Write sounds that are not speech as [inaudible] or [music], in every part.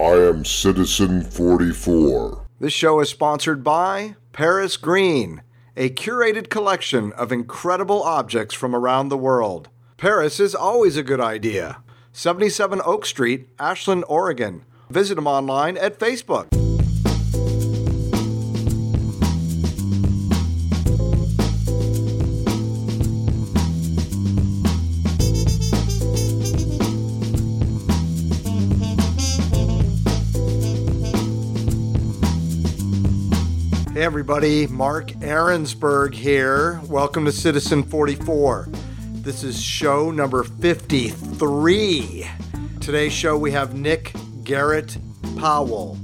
I am Citizen 44. This show is sponsored by Paris Green, a curated collection of incredible objects from around the world. Paris is always a good idea. 77 Oak Street, Ashland, Oregon. Visit them online at Facebook. Hey everybody, Mark Ahrensberg here. Welcome to Citizen 44. This is show number 53. Today's show we have Nick Garrett Powell.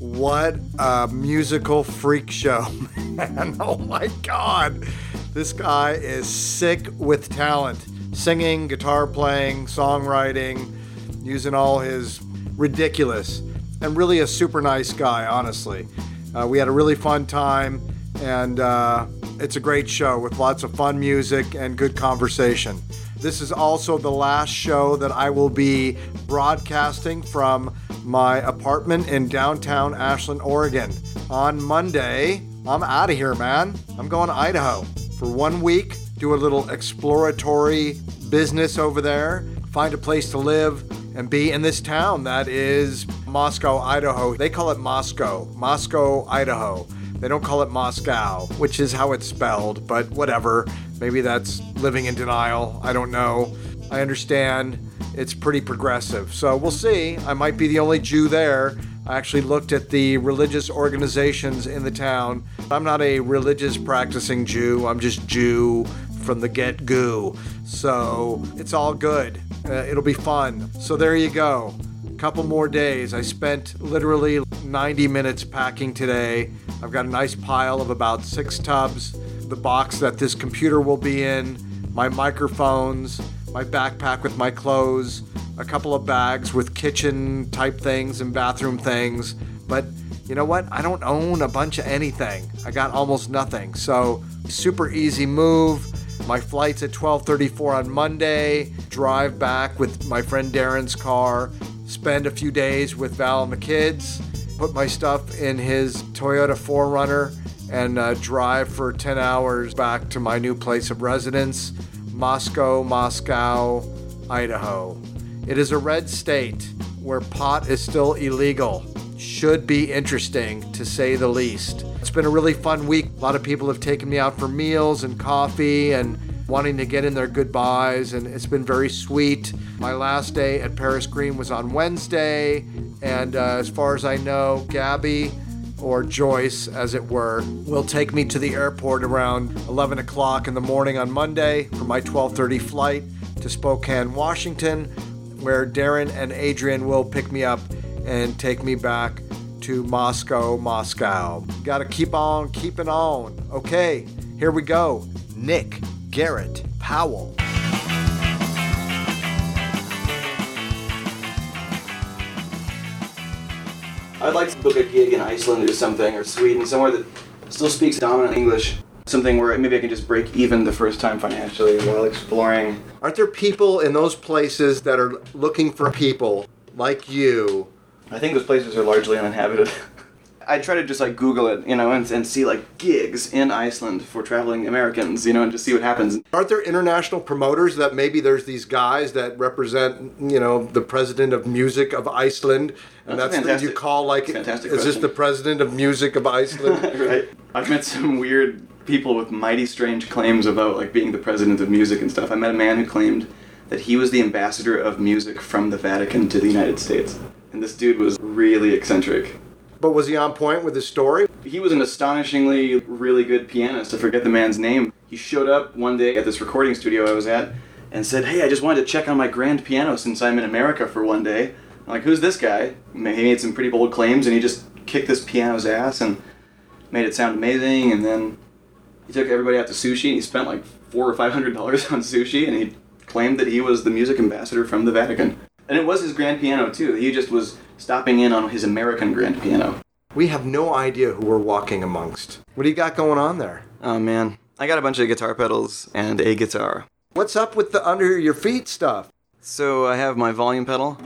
What a musical freak show, [laughs] man. Oh my god. This guy is sick with talent. Singing, guitar playing, songwriting, using all his ridiculous and really a super nice guy, honestly. Uh, we had a really fun time, and uh, it's a great show with lots of fun music and good conversation. This is also the last show that I will be broadcasting from my apartment in downtown Ashland, Oregon. On Monday, I'm out of here, man. I'm going to Idaho for one week, do a little exploratory business over there, find a place to live and be in this town that is Moscow, Idaho. They call it Moscow, Moscow, Idaho. They don't call it Moscow, which is how it's spelled, but whatever. Maybe that's living in denial. I don't know. I understand it's pretty progressive. So we'll see. I might be the only Jew there. I actually looked at the religious organizations in the town. I'm not a religious practicing Jew, I'm just Jew from the get go. So it's all good. Uh, it'll be fun. So there you go. Couple more days. I spent literally 90 minutes packing today. I've got a nice pile of about six tubs, the box that this computer will be in, my microphones, my backpack with my clothes, a couple of bags with kitchen type things and bathroom things. But you know what? I don't own a bunch of anything. I got almost nothing. So super easy move. My flight's at 12:34 on Monday. Drive back with my friend Darren's car. Spend a few days with Val and the kids. Put my stuff in his Toyota 4Runner and uh, drive for 10 hours back to my new place of residence, Moscow, Moscow, Idaho. It is a red state where pot is still illegal. Should be interesting to say the least. It's been a really fun week. A lot of people have taken me out for meals and coffee and wanting to get in their goodbyes, and it's been very sweet. My last day at Paris Green was on Wednesday, and uh, as far as I know, Gabby or Joyce, as it were, will take me to the airport around 11 o'clock in the morning on Monday for my 12:30 flight to Spokane, Washington, where Darren and Adrian will pick me up and take me back to Moscow, Moscow. Gotta keep on keeping on. Okay, here we go. Nick Garrett Powell. I'd like to book a gig in Iceland or something, or Sweden, somewhere that still speaks dominant English. Something where maybe I can just break even the first time financially while exploring. Aren't there people in those places that are looking for people like you? I think those places are largely uninhabited. [laughs] I try to just like Google it, you know, and, and see like gigs in Iceland for traveling Americans, you know, and just see what happens. Aren't there international promoters that maybe there's these guys that represent, you know, the president of music of Iceland, and That's that's, what you call like, is Fantastic this the president of music of Iceland? [laughs] right. I've met some weird people with mighty strange claims about like being the president of music and stuff. I met a man who claimed that he was the ambassador of music from the Vatican to the United States. And this dude was really eccentric. But was he on point with his story? He was an astonishingly really good pianist. I forget the man's name. He showed up one day at this recording studio I was at and said, Hey, I just wanted to check on my grand piano since I'm in America for one day. I'm like, who's this guy? He made some pretty bold claims and he just kicked this piano's ass and made it sound amazing. And then he took everybody out to sushi and he spent like four or five hundred dollars on sushi and he claimed that he was the music ambassador from the Vatican. And it was his grand piano too. He just was stopping in on his American grand piano. We have no idea who we're walking amongst. What do you got going on there? Oh man, I got a bunch of guitar pedals and a guitar. What's up with the under your feet stuff? So I have my volume pedal.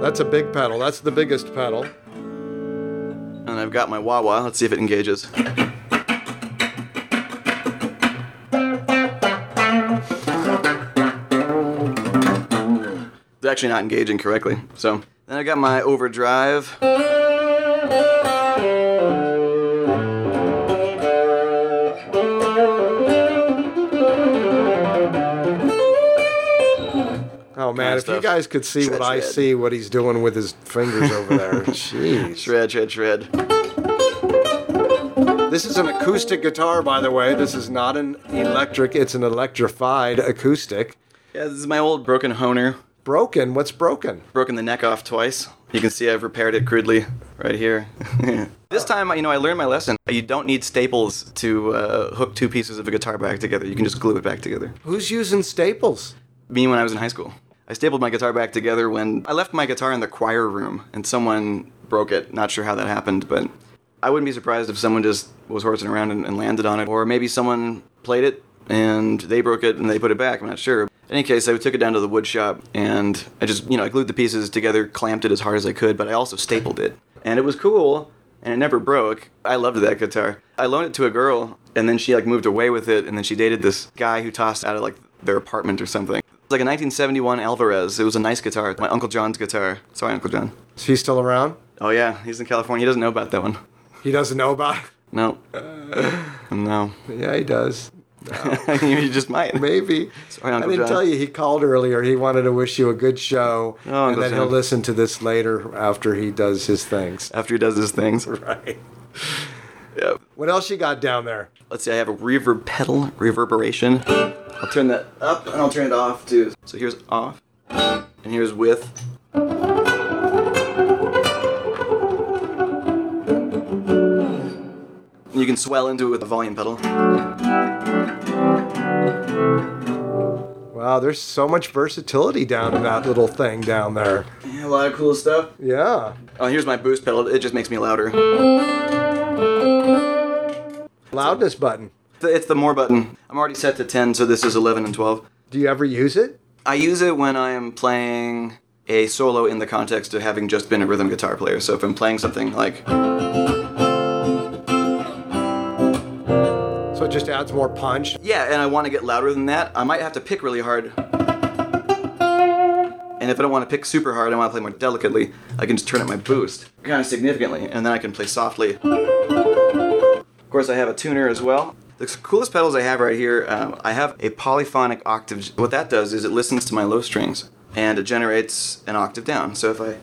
That's a big pedal. That's the biggest pedal. And I've got my wah wah. Let's see if it engages. It's actually not engaging correctly. So then I got my overdrive. Oh man, if you stuff. guys could see Shred, what I shred. see, what he's doing with his fingers over there. [laughs] Jeez. Shred, shred, shred. This is an acoustic guitar, by the way. This is not an electric, it's an electrified acoustic. Yeah, this is my old broken Hohner. Broken? What's broken? Broken the neck off twice. You can see I've repaired it crudely right here. [laughs] this time, you know, I learned my lesson. You don't need staples to uh, hook two pieces of a guitar back together. You can just glue it back together. Who's using staples? Me when I was in high school. I stapled my guitar back together when I left my guitar in the choir room and someone broke it. Not sure how that happened, but I wouldn't be surprised if someone just was horsing around and, and landed on it. Or maybe someone played it and they broke it and they put it back. I'm not sure. In any case, I took it down to the wood shop and I just, you know, I glued the pieces together, clamped it as hard as I could, but I also stapled it. And it was cool and it never broke. I loved that guitar. I loaned it to a girl and then she like moved away with it and then she dated this guy who tossed out of like their apartment or something. It's like a 1971 Alvarez. It was a nice guitar. My Uncle John's guitar. Sorry, Uncle John. Is he still around? Oh yeah, he's in California. He doesn't know about that one. He doesn't know about it? No. [laughs] no. Yeah, he does. [laughs] you just might. Maybe. Sorry, I didn't John. tell you he called earlier. He wanted to wish you a good show. Oh, and Uncle then he'll listen to this later after he does his things. After he does his things. [laughs] Right. Yeah. What else you got down there? Let's see, I have a reverb pedal, reverberation. I'll turn that up and I'll turn it off too. So here's off, and here's with. You can swell into it with the volume pedal. Wow, there's so much versatility down in that little thing down there. Yeah, a lot of cool stuff. Yeah. Oh, here's my boost pedal. It just makes me louder. Loudness button. It's the more button. I'm already set to 10, so this is 11 and 12. Do you ever use it? I use it when I am playing a solo in the context of having just been a rhythm guitar player. So if I'm playing something like So it just adds more punch. Yeah, and I want to get louder than that. I might have to pick really hard. And if I don't want to pick super hard, I want to play more delicately, I can just turn up my boost kind of significantly, and then I can play softly. Of course, I have a tuner as well. The coolest pedals I have right here, um, I have a polyphonic octave. What that does is it listens to my low strings, and it generates an octave down. So if I.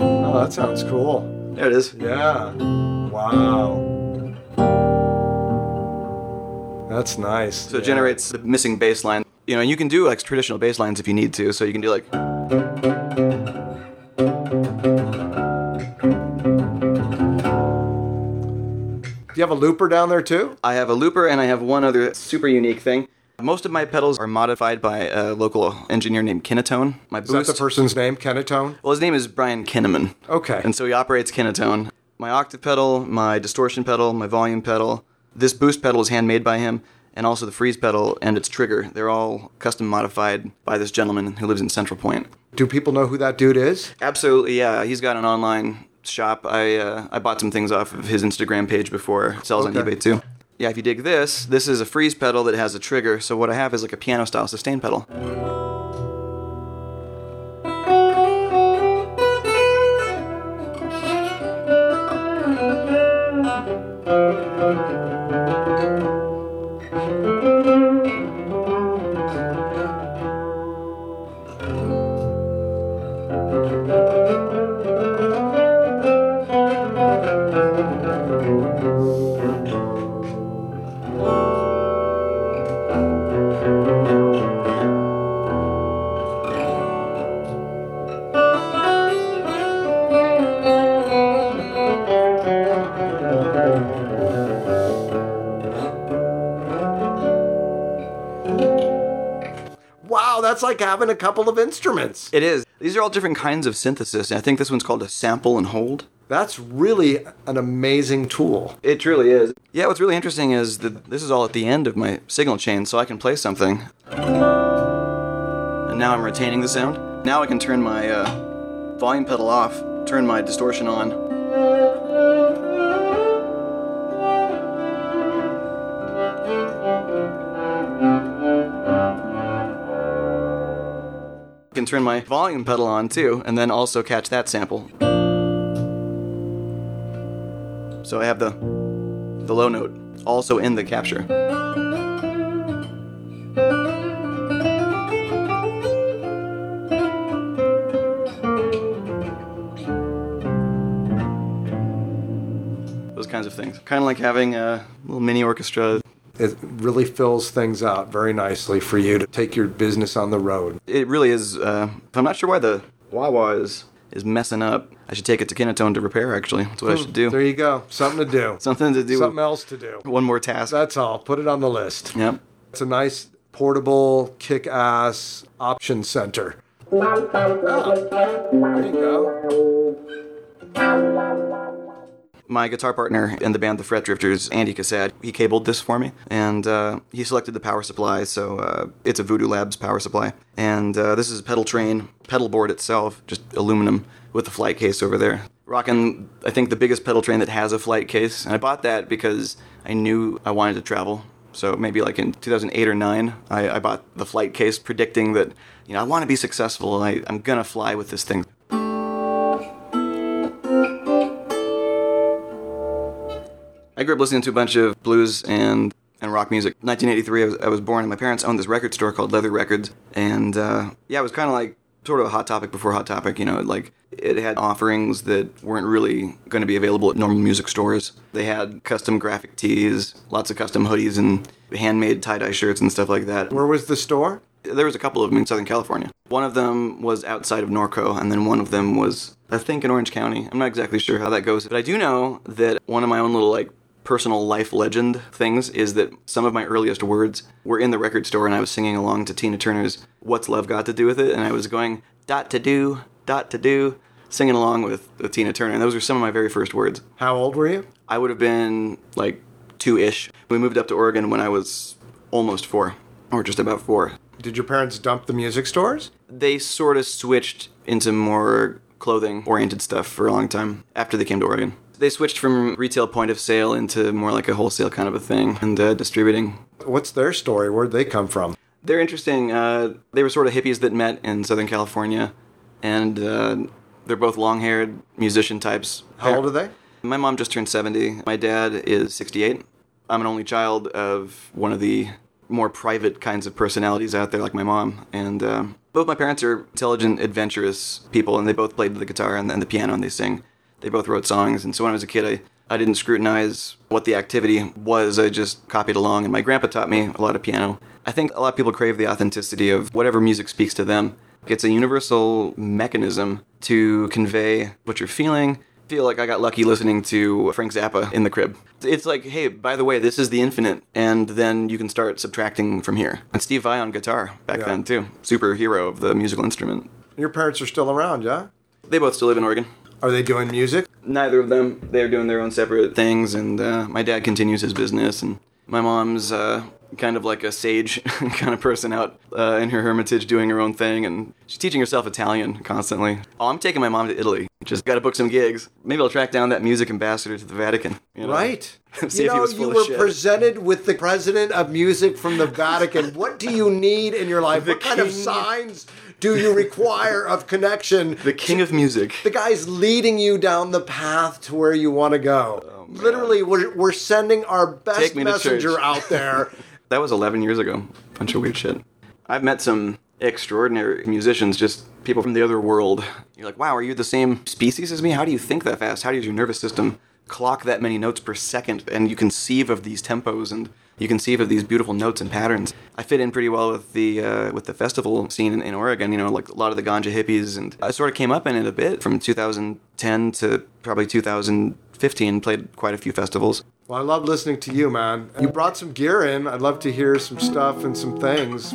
Oh, that sounds cool. There it is. Yeah. Wow. That's nice. So it generates the missing bass line. You know, and you can do like traditional bass lines if you need to. So you can do like. Do you have a looper down there too? I have a looper and I have one other super unique thing. Most of my pedals are modified by a local engineer named Kinnetone. My Is that boost. the person's name? Kenatone? well, his name is Brian Kinneman. Okay. And so he operates Kinnetone. My octave pedal, my distortion pedal, my volume pedal. This boost pedal is handmade by him, and also the freeze pedal and its trigger. They're all custom modified by this gentleman who lives in Central Point. Do people know who that dude is? Absolutely, yeah. He's got an online shop. I uh, I bought some things off of his Instagram page before. It sells on eBay too. Yeah, if you dig this, this is a freeze pedal that has a trigger. So what I have is like a piano style sustain pedal. Having a couple of instruments. It is. These are all different kinds of synthesis. and I think this one's called a sample and hold. That's really an amazing tool. It truly is. Yeah, what's really interesting is that this is all at the end of my signal chain, so I can play something. And now I'm retaining the sound. Now I can turn my uh, volume pedal off, turn my distortion on. Can turn my volume pedal on too, and then also catch that sample. So I have the the low note also in the capture. Those kinds of things. Kind of like having a little mini orchestra. It really fills things out very nicely for you to take your business on the road. It really is. Uh, I'm not sure why the wah wah is is messing up. I should take it to Kinetone to repair. Actually, that's what I should do. There you go. Something to do. [laughs] Something to do. Something with else to do. One more task. That's all. Put it on the list. Yep. It's a nice, portable, kick ass option center. Ah, there you go. My guitar partner in the band The Fret Drifters, Andy Cassad, he cabled this for me, and uh, he selected the power supply. So uh, it's a Voodoo Labs power supply, and uh, this is a pedal train, pedal board itself, just aluminum with the flight case over there. Rocking, I think the biggest pedal train that has a flight case, and I bought that because I knew I wanted to travel. So maybe like in 2008 or 9, I, I bought the flight case predicting that, you know, I want to be successful. I, I'm going to fly with this thing. I grew up listening to a bunch of blues and, and rock music. 1983, I was, I was born, and my parents owned this record store called Leather Records. And uh, yeah, it was kind of like sort of a hot topic before hot topic. You know, like it had offerings that weren't really going to be available at normal music stores. They had custom graphic tees, lots of custom hoodies, and handmade tie dye shirts and stuff like that. Where was the store? There was a couple of them in Southern California. One of them was outside of Norco, and then one of them was, I think, in Orange County. I'm not exactly sure how that goes, but I do know that one of my own little like personal life legend things is that some of my earliest words were in the record store, and I was singing along to Tina Turner's "What's Love Got to Do with It," and I was going dot to do, dot to do, singing along with, with Tina Turner, and those were some of my very first words. How old were you? I would have been like two ish. We moved up to Oregon when I was almost four, or just about four. Did your parents dump the music stores? They sort of switched into more clothing oriented stuff for a long time after they came to Oregon. They switched from retail point of sale into more like a wholesale kind of a thing and uh, distributing. What's their story? Where'd they come from? They're interesting. Uh, they were sort of hippies that met in Southern California, and uh, they're both long haired musician types. How old are they? My mom just turned 70. My dad is 68. I'm an only child of one of the more private kinds of personalities out there, like my mom. And uh, both my parents are intelligent, adventurous people, and they both played the guitar and, and the piano and they sing. They both wrote songs. And so when I was a kid, I, I didn't scrutinize what the activity was. I just copied along. And my grandpa taught me a lot of piano. I think a lot of people crave the authenticity of whatever music speaks to them. It's a universal mechanism to convey what you're feeling. I feel like I got lucky listening to Frank Zappa in the crib. It's like, hey, by the way, this is the infinite, and then you can start subtracting from here. And Steve Vai on guitar back Yeah. then too, superhero of the musical instrument. Your parents are still around, yeah? They both still live in Oregon. Are they doing music? Neither of them, they're doing their own separate things, and uh, my dad continues his business, and my mom's uh, kind of like a sage [laughs] kind of person out uh, in her hermitage doing her own thing, and she's teaching herself Italian constantly. Oh, I'm taking my mom to Italy. Just got to book some gigs. Maybe I'll track down that music ambassador to the Vatican. you know? Right. [laughs] See you if he know, was you of were shit. presented with the president of music from the Vatican. what do you need in your life? The what kind of signs do you require of connection? [laughs] The king of music. The guy's leading you down the path to where you want to go. Oh, Literally, we're, we're sending our best Oh, Take me to messenger [laughs] out there. [laughs] That was 11 years ago. Bunch of weird shit. I've met some extraordinary musicians, just people from the other world. You're like, wow, are you the same species as me? How do you think that fast? How does your nervous system clock that many notes per second? And you conceive of these tempos and you conceive of these beautiful notes and patterns. I fit in pretty well with the uh, with the festival scene in, in Oregon. You know, like a lot of the ganja hippies, and I sort of came up in it a bit from 2010 to probably 2015. Played quite a few festivals. Well, I love listening to you, man. You brought some gear in. I'd love to hear some stuff and some things.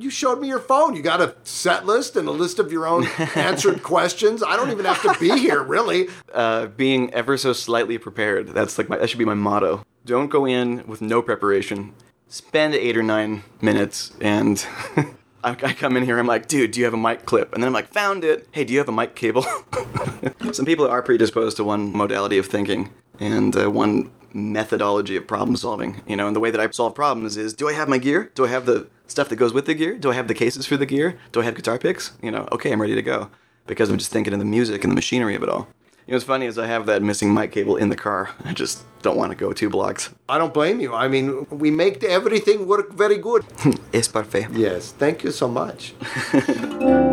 You showed me your phone. You got a set list and a list of your own [laughs] answered questions. I don't even have to be here, really. uh, being ever so slightly prepared. That's like my, that should be my motto. Don't go in with no preparation. Spend eight or nine minutes and [laughs] I, I come in here, I'm like, dude, do you have a mic clip? And then I'm like, found it. Hey, do you have a mic cable? [laughs] Some people are predisposed to one modality of thinking and uh, one methodology of problem solving. You know, and the way that I solve problems is do I have my gear? Do I have the stuff that goes with the gear? Do I have the cases for the gear? Do I have guitar picks? You know, okay, I'm ready to go because I'm just thinking of the music and the machinery of it all. You know, what's funny is I have that missing mic cable in the car. I just don't want to go two blocks. I don't blame you. I mean, we make everything work very good. [laughs] Es parfait. yes, thank you so much. [laughs]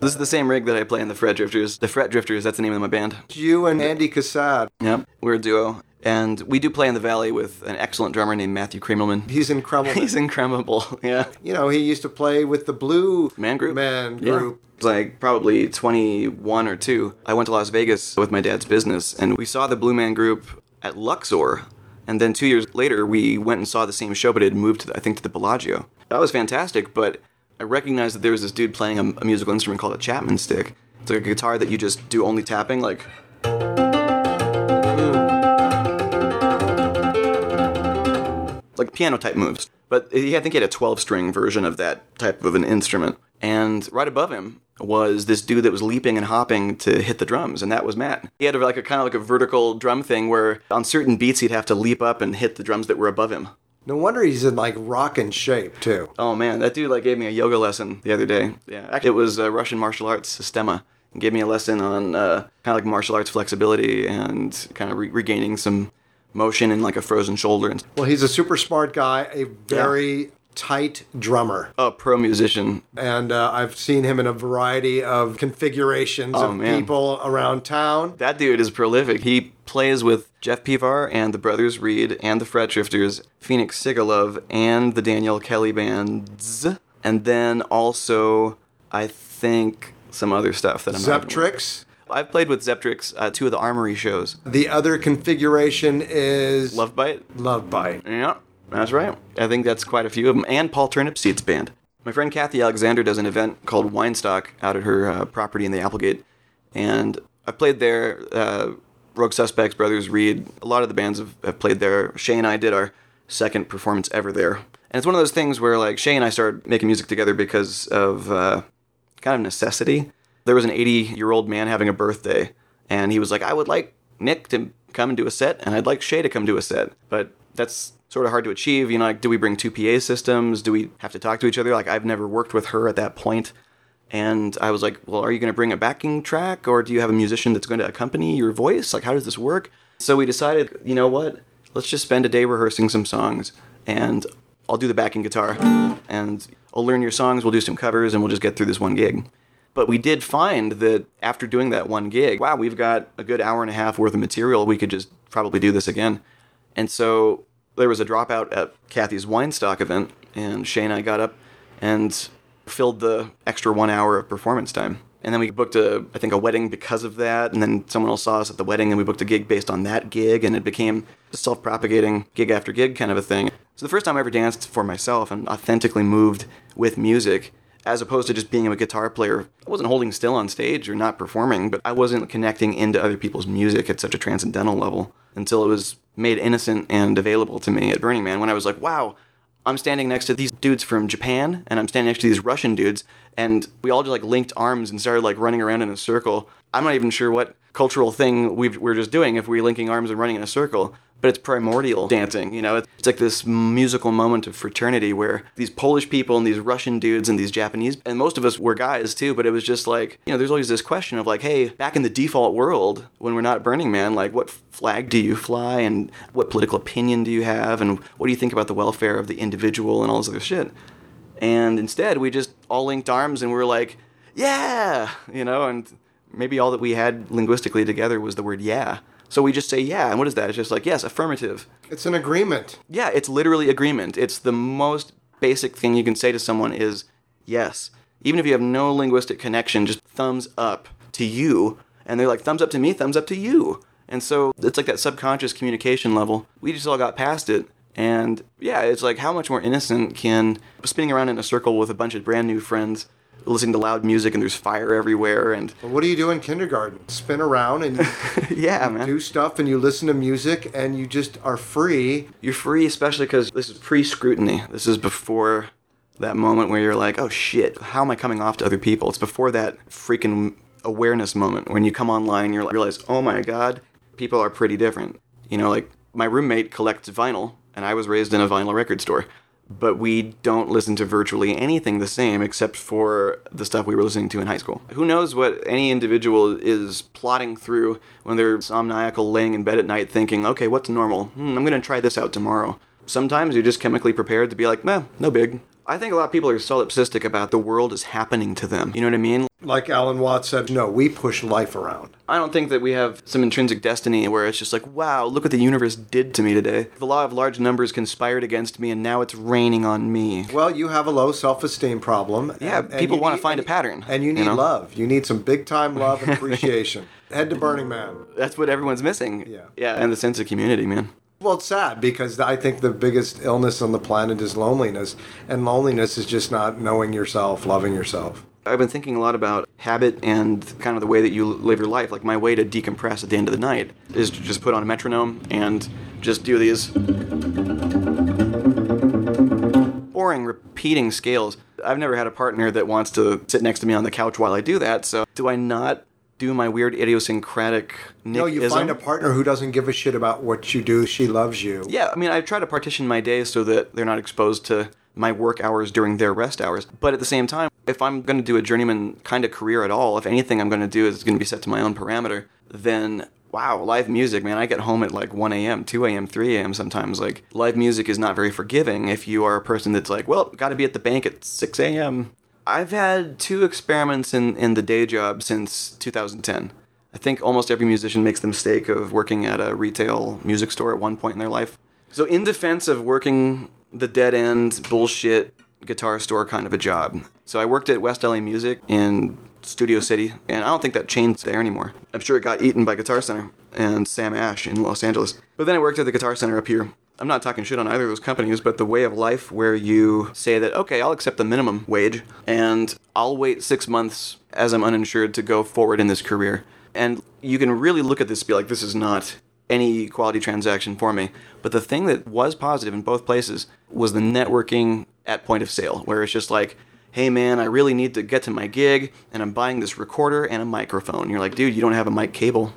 This is the same rig that I play in the Fret Drifters. The Fret Drifters, that's the name of my band. You and Andy Cassad. Yep, we're a duo. And we do play in the Valley with an excellent drummer named Matthew Kremelman. He's incredible. [laughs] He's incredible, [laughs] yeah. you know, he used to play with the Blue Man Group. Man Yeah. Group. It was like probably 21 or 2. I went to Las Vegas with my dad's business, and we saw the Blue Man Group at Luxor. And then two years later, we went and saw the same show, but it had moved, to the, I think, to the Bellagio. That was fantastic, but I recognized that there was this dude playing a, a musical instrument called a Chapman stick. It's like a guitar that you just do only tapping, like. like piano type moves. But he, I think he had a 12 string version of that type of an instrument. And right above him was this dude that was leaping and hopping to hit the drums, and that was Matt. He had like a kind of like a vertical drum thing where on certain beats he'd have to leap up and hit the drums that were above him. No wonder he's in like rockin' shape too. Oh man, that dude like gave me a yoga lesson the other day. Yeah, actually it was uh, Russian martial arts Systema. He gave me a lesson on uh, kind of like martial arts flexibility and kind of re- regaining some motion in like a frozen shoulder and Well, he's a super smart guy, a very tight drummer. a pro musician. And uh, I've seen him in a variety of configurations Oh, of man. people around town. That dude is prolific. He plays with Jeff Pivar and the Brothers Reed and the Fret Drifters, Phoenix Sigalov, and the Daniel Kelly bands. And then also, I think, some other stuff that I'm not- Zeptrix. I've played with Zeptrix, uh, two of the Armory shows. The other configuration is Love Bite? Love Bite. Yeah, that's right. I think that's quite a few of them. And Paul Turnipseed's band. My friend Kathy Alexander does an event called Winestock out at her uh, property in the Applegate. And I've played there. Uh, Rogue Suspects, Brothers Reed, a lot of the bands have, have played there. Shay and I did our second performance ever there. And it's one of those things where, like, Shay and I started making music together because of uh, kind of necessity. There was an 80 year old man having a birthday, and he was like, I would like Nick to come and do a set, and I'd like Shay to come do a set. But that's sort of hard to achieve. You know, like, do we bring two PA systems? Do we have to talk to each other? Like, I've never worked with her at that point. And I was like, well, are you going to bring a backing track, or do you have a musician that's going to accompany your voice? Like, how does this work? So we decided, you know what? Let's just spend a day rehearsing some songs, and I'll do the backing guitar, and I'll learn your songs. We'll do some covers, and we'll just get through this one gig. But we did find that after doing that one gig, wow, we've got a good hour and a half worth of material. We could just probably do this again. And so there was a dropout at Kathy's Winestock event, and Shay and I got up and filled the extra one hour of performance time. And then we booked a, I think, a wedding because of that. And then someone else saw us at the wedding, and we booked a gig based on that gig, and it became a self-propagating gig after gig kind of a thing. So the first time I ever danced for myself and authentically moved with music, as opposed to just being a guitar player, I wasn't holding still on stage or not performing, but I wasn't connecting into other people's music at such a transcendental level until it was made innocent and available to me at Burning Man. When I was like, wow, I'm standing next to these dudes from Japan and I'm standing next to these Russian dudes and we all just like linked arms and started like running around in a circle. I'm not even sure what cultural thing we've, we're just doing if we're linking arms and running in a circle, but it's primordial dancing. You know, it's like this musical moment of fraternity where these Polish people and these Russian dudes and these Japanese, and most of us were guys too, but it was just like, you know, there's always this question of like, hey, back in the default world, when we're not Burning Man, like what flag do you fly and what political opinion do you have and what do you think about the welfare of the individual and all this other shit? And instead, we just all linked arms and we were like, yeah, you know, and maybe all that we had linguistically together was the word yeah. So we just say yeah, and what is that? It's just like, yes, affirmative. It's an agreement. Yeah, it's literally agreement. It's the most basic thing you can say to someone is yes. Even if you have no linguistic connection, just thumbs up to you. And they're like, thumbs up to me, thumbs up to you. And so it's like that subconscious communication level. We just all got past it. And yeah, it's like how much more innocent can spinning around in a circle with a bunch of brand new friends listening to loud music and there's fire everywhere and Well, what do you do in kindergarten? Spin around and [laughs] yeah, man. do stuff and you listen to music and you just are free. You're free, especially because this is pre-scrutiny. This is before that moment where you're like, oh shit, how am I coming off to other people? It's before that freaking awareness moment when you come online, you realize, oh my god, people are pretty different. You know, like my roommate collects vinyl, and I was raised in a vinyl record store. But we don't listen to virtually anything the same except for the stuff we were listening to in high school. Who knows what any individual is plotting through when they're somniacal laying in bed at night thinking, okay, what's normal? Hmm, I'm going to try this out tomorrow. Sometimes you're just chemically prepared to be like, meh, no big. I think a lot of people are solipsistic about the world is happening to them. You know what I mean? Like Alan Watts said, no, we push life around. I don't think that we have some intrinsic destiny where it's just like, wow, look what the universe did to me today. The law of large numbers conspired against me and now it's raining on me. Well, you have a low self-esteem problem. Yeah, and- and people you wanna find a pattern, And you you need know? love. You need some big time love and [laughs] appreciation. Head to Burning Man. That's what everyone's missing. Yeah. Yeah, and the sense of community, man. Well, it's sad because I think the biggest illness on the planet is loneliness. And loneliness is just not knowing yourself, loving yourself. I've been thinking a lot about habit and kind of the way that you live your life. Like my way to decompress at the end of the night is to just put on a metronome and just do these boring repeating scales. I've never had a partner that wants to sit next to me on the couch while I do that. So do I not do my weird idiosyncratic No, you find a partner who doesn't give a shit about what you do. She loves you. Yeah, I mean, I try to partition my days so that they're not exposed to my work hours during their rest hours. But at the same time, if I'm going to do a journeyman kind of career at all, if anything I'm going to do is going to be set to my own parameter, then wow, live music, man. I get home at like 1 a.m., 2 a.m., 3 a.m. sometimes. Like, live music is not very forgiving if you are a person that's like, well, got to be at the bank at 6 a.m. I've had two experiments in, in the day job since 2010. I think almost every musician makes the mistake of working at a retail music store at one point in their life. So, in defense of working the dead end bullshit guitar store kind of a job, so I worked at West LA Music in Studio City, and I don't think that chain's there anymore. I'm sure it got eaten by Guitar Center and Sam Ash in Los Angeles. But then I worked at the Guitar Center up here. I'm not talking shit on either of those companies, but the way of life where you say that, okay, I'll accept the minimum wage and I'll wait six months as I'm uninsured to go forward in this career. And you can really look at this and be like, this is not any quality transaction for me. But the thing that was positive in both places was the networking at point of sale, where it's just like, hey man, I really need to get to my gig and I'm buying this recorder and a microphone. You're like, dude, you don't have a mic cable.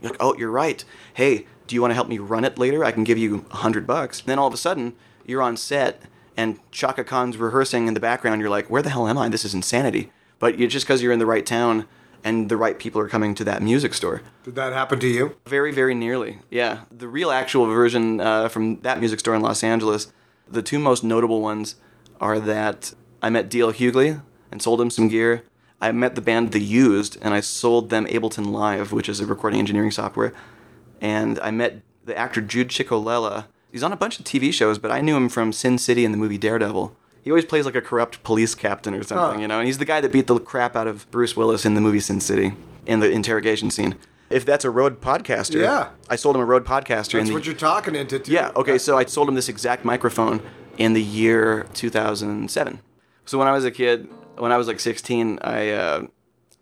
You're like, oh, you're right. Hey, do you want to help me run it later? I can give you a hundred bucks. Then all of a sudden, you're on set and Chaka Khan's rehearsing in the background. You're like, where the hell am I? This is insanity. But you just because you're in the right town and the right people are coming to that music store. Did that happen to you? Very, very nearly. Yeah. The real actual version uh, from that music store in Los Angeles, the two most notable ones are that I met D.L. Hughley and sold him some gear. I met the band The Used and I sold them Ableton Live, which is a recording engineering software. And I met the actor Jude Ciccolella. He's on a bunch of TV shows, but I knew him from Sin City and the movie Daredevil. He always plays like a corrupt police captain or something, you know? And he's the guy that beat the crap out of Bruce Willis in the movie Sin City in the interrogation scene. If that's a Rode podcaster, Yeah. I sold him a Rode podcaster. That's the, what you're talking into. Too. yeah, okay, so I sold him this exact microphone in the year 2007. So when I was a kid, when I was like 16, I, uh,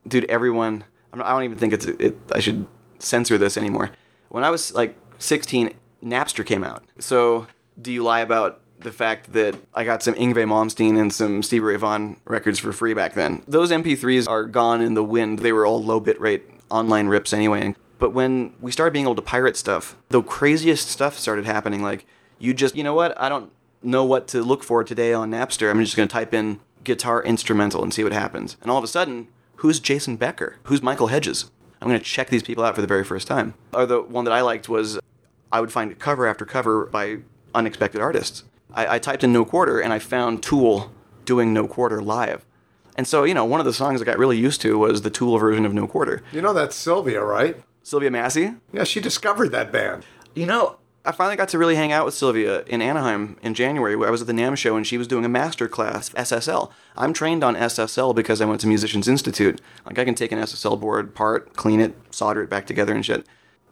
dude, everyone, I don't even think it's, it, I should censor this anymore. When I was like 16, Napster came out. So do you lie about the fact that I got some Yngwie Malmsteen and some Stevie Ray Vaughan records for free back then? Those MP3s are gone in the wind. They were all low bitrate online rips anyway. But when we started being able to pirate stuff, the craziest stuff started happening. Like, you just, you know what? I don't know what to look for today on Napster. I'm just going to type in guitar instrumental and see what happens. And all of a sudden, who's Jason Becker? Who's Michael Hedges? I'm going to check these people out for the very first time. Or the one that I liked was I would find cover after cover by unexpected artists. I, I typed in No Quarter and I found Tool doing No Quarter live. And so, you know, one of the songs I got really used to was the Tool version of No Quarter. You know that's Sylvia, right? Sylvia Massy, Yeah, she discovered that band. you know, I finally got to really hang out with Sylvia in Anaheim in January. Where I was at the NAMM show and she was doing a master class, SSL. I'm trained on SSL because I went to Musicians Institute. Like I can take an SSL board apart, clean it, solder it back together and shit.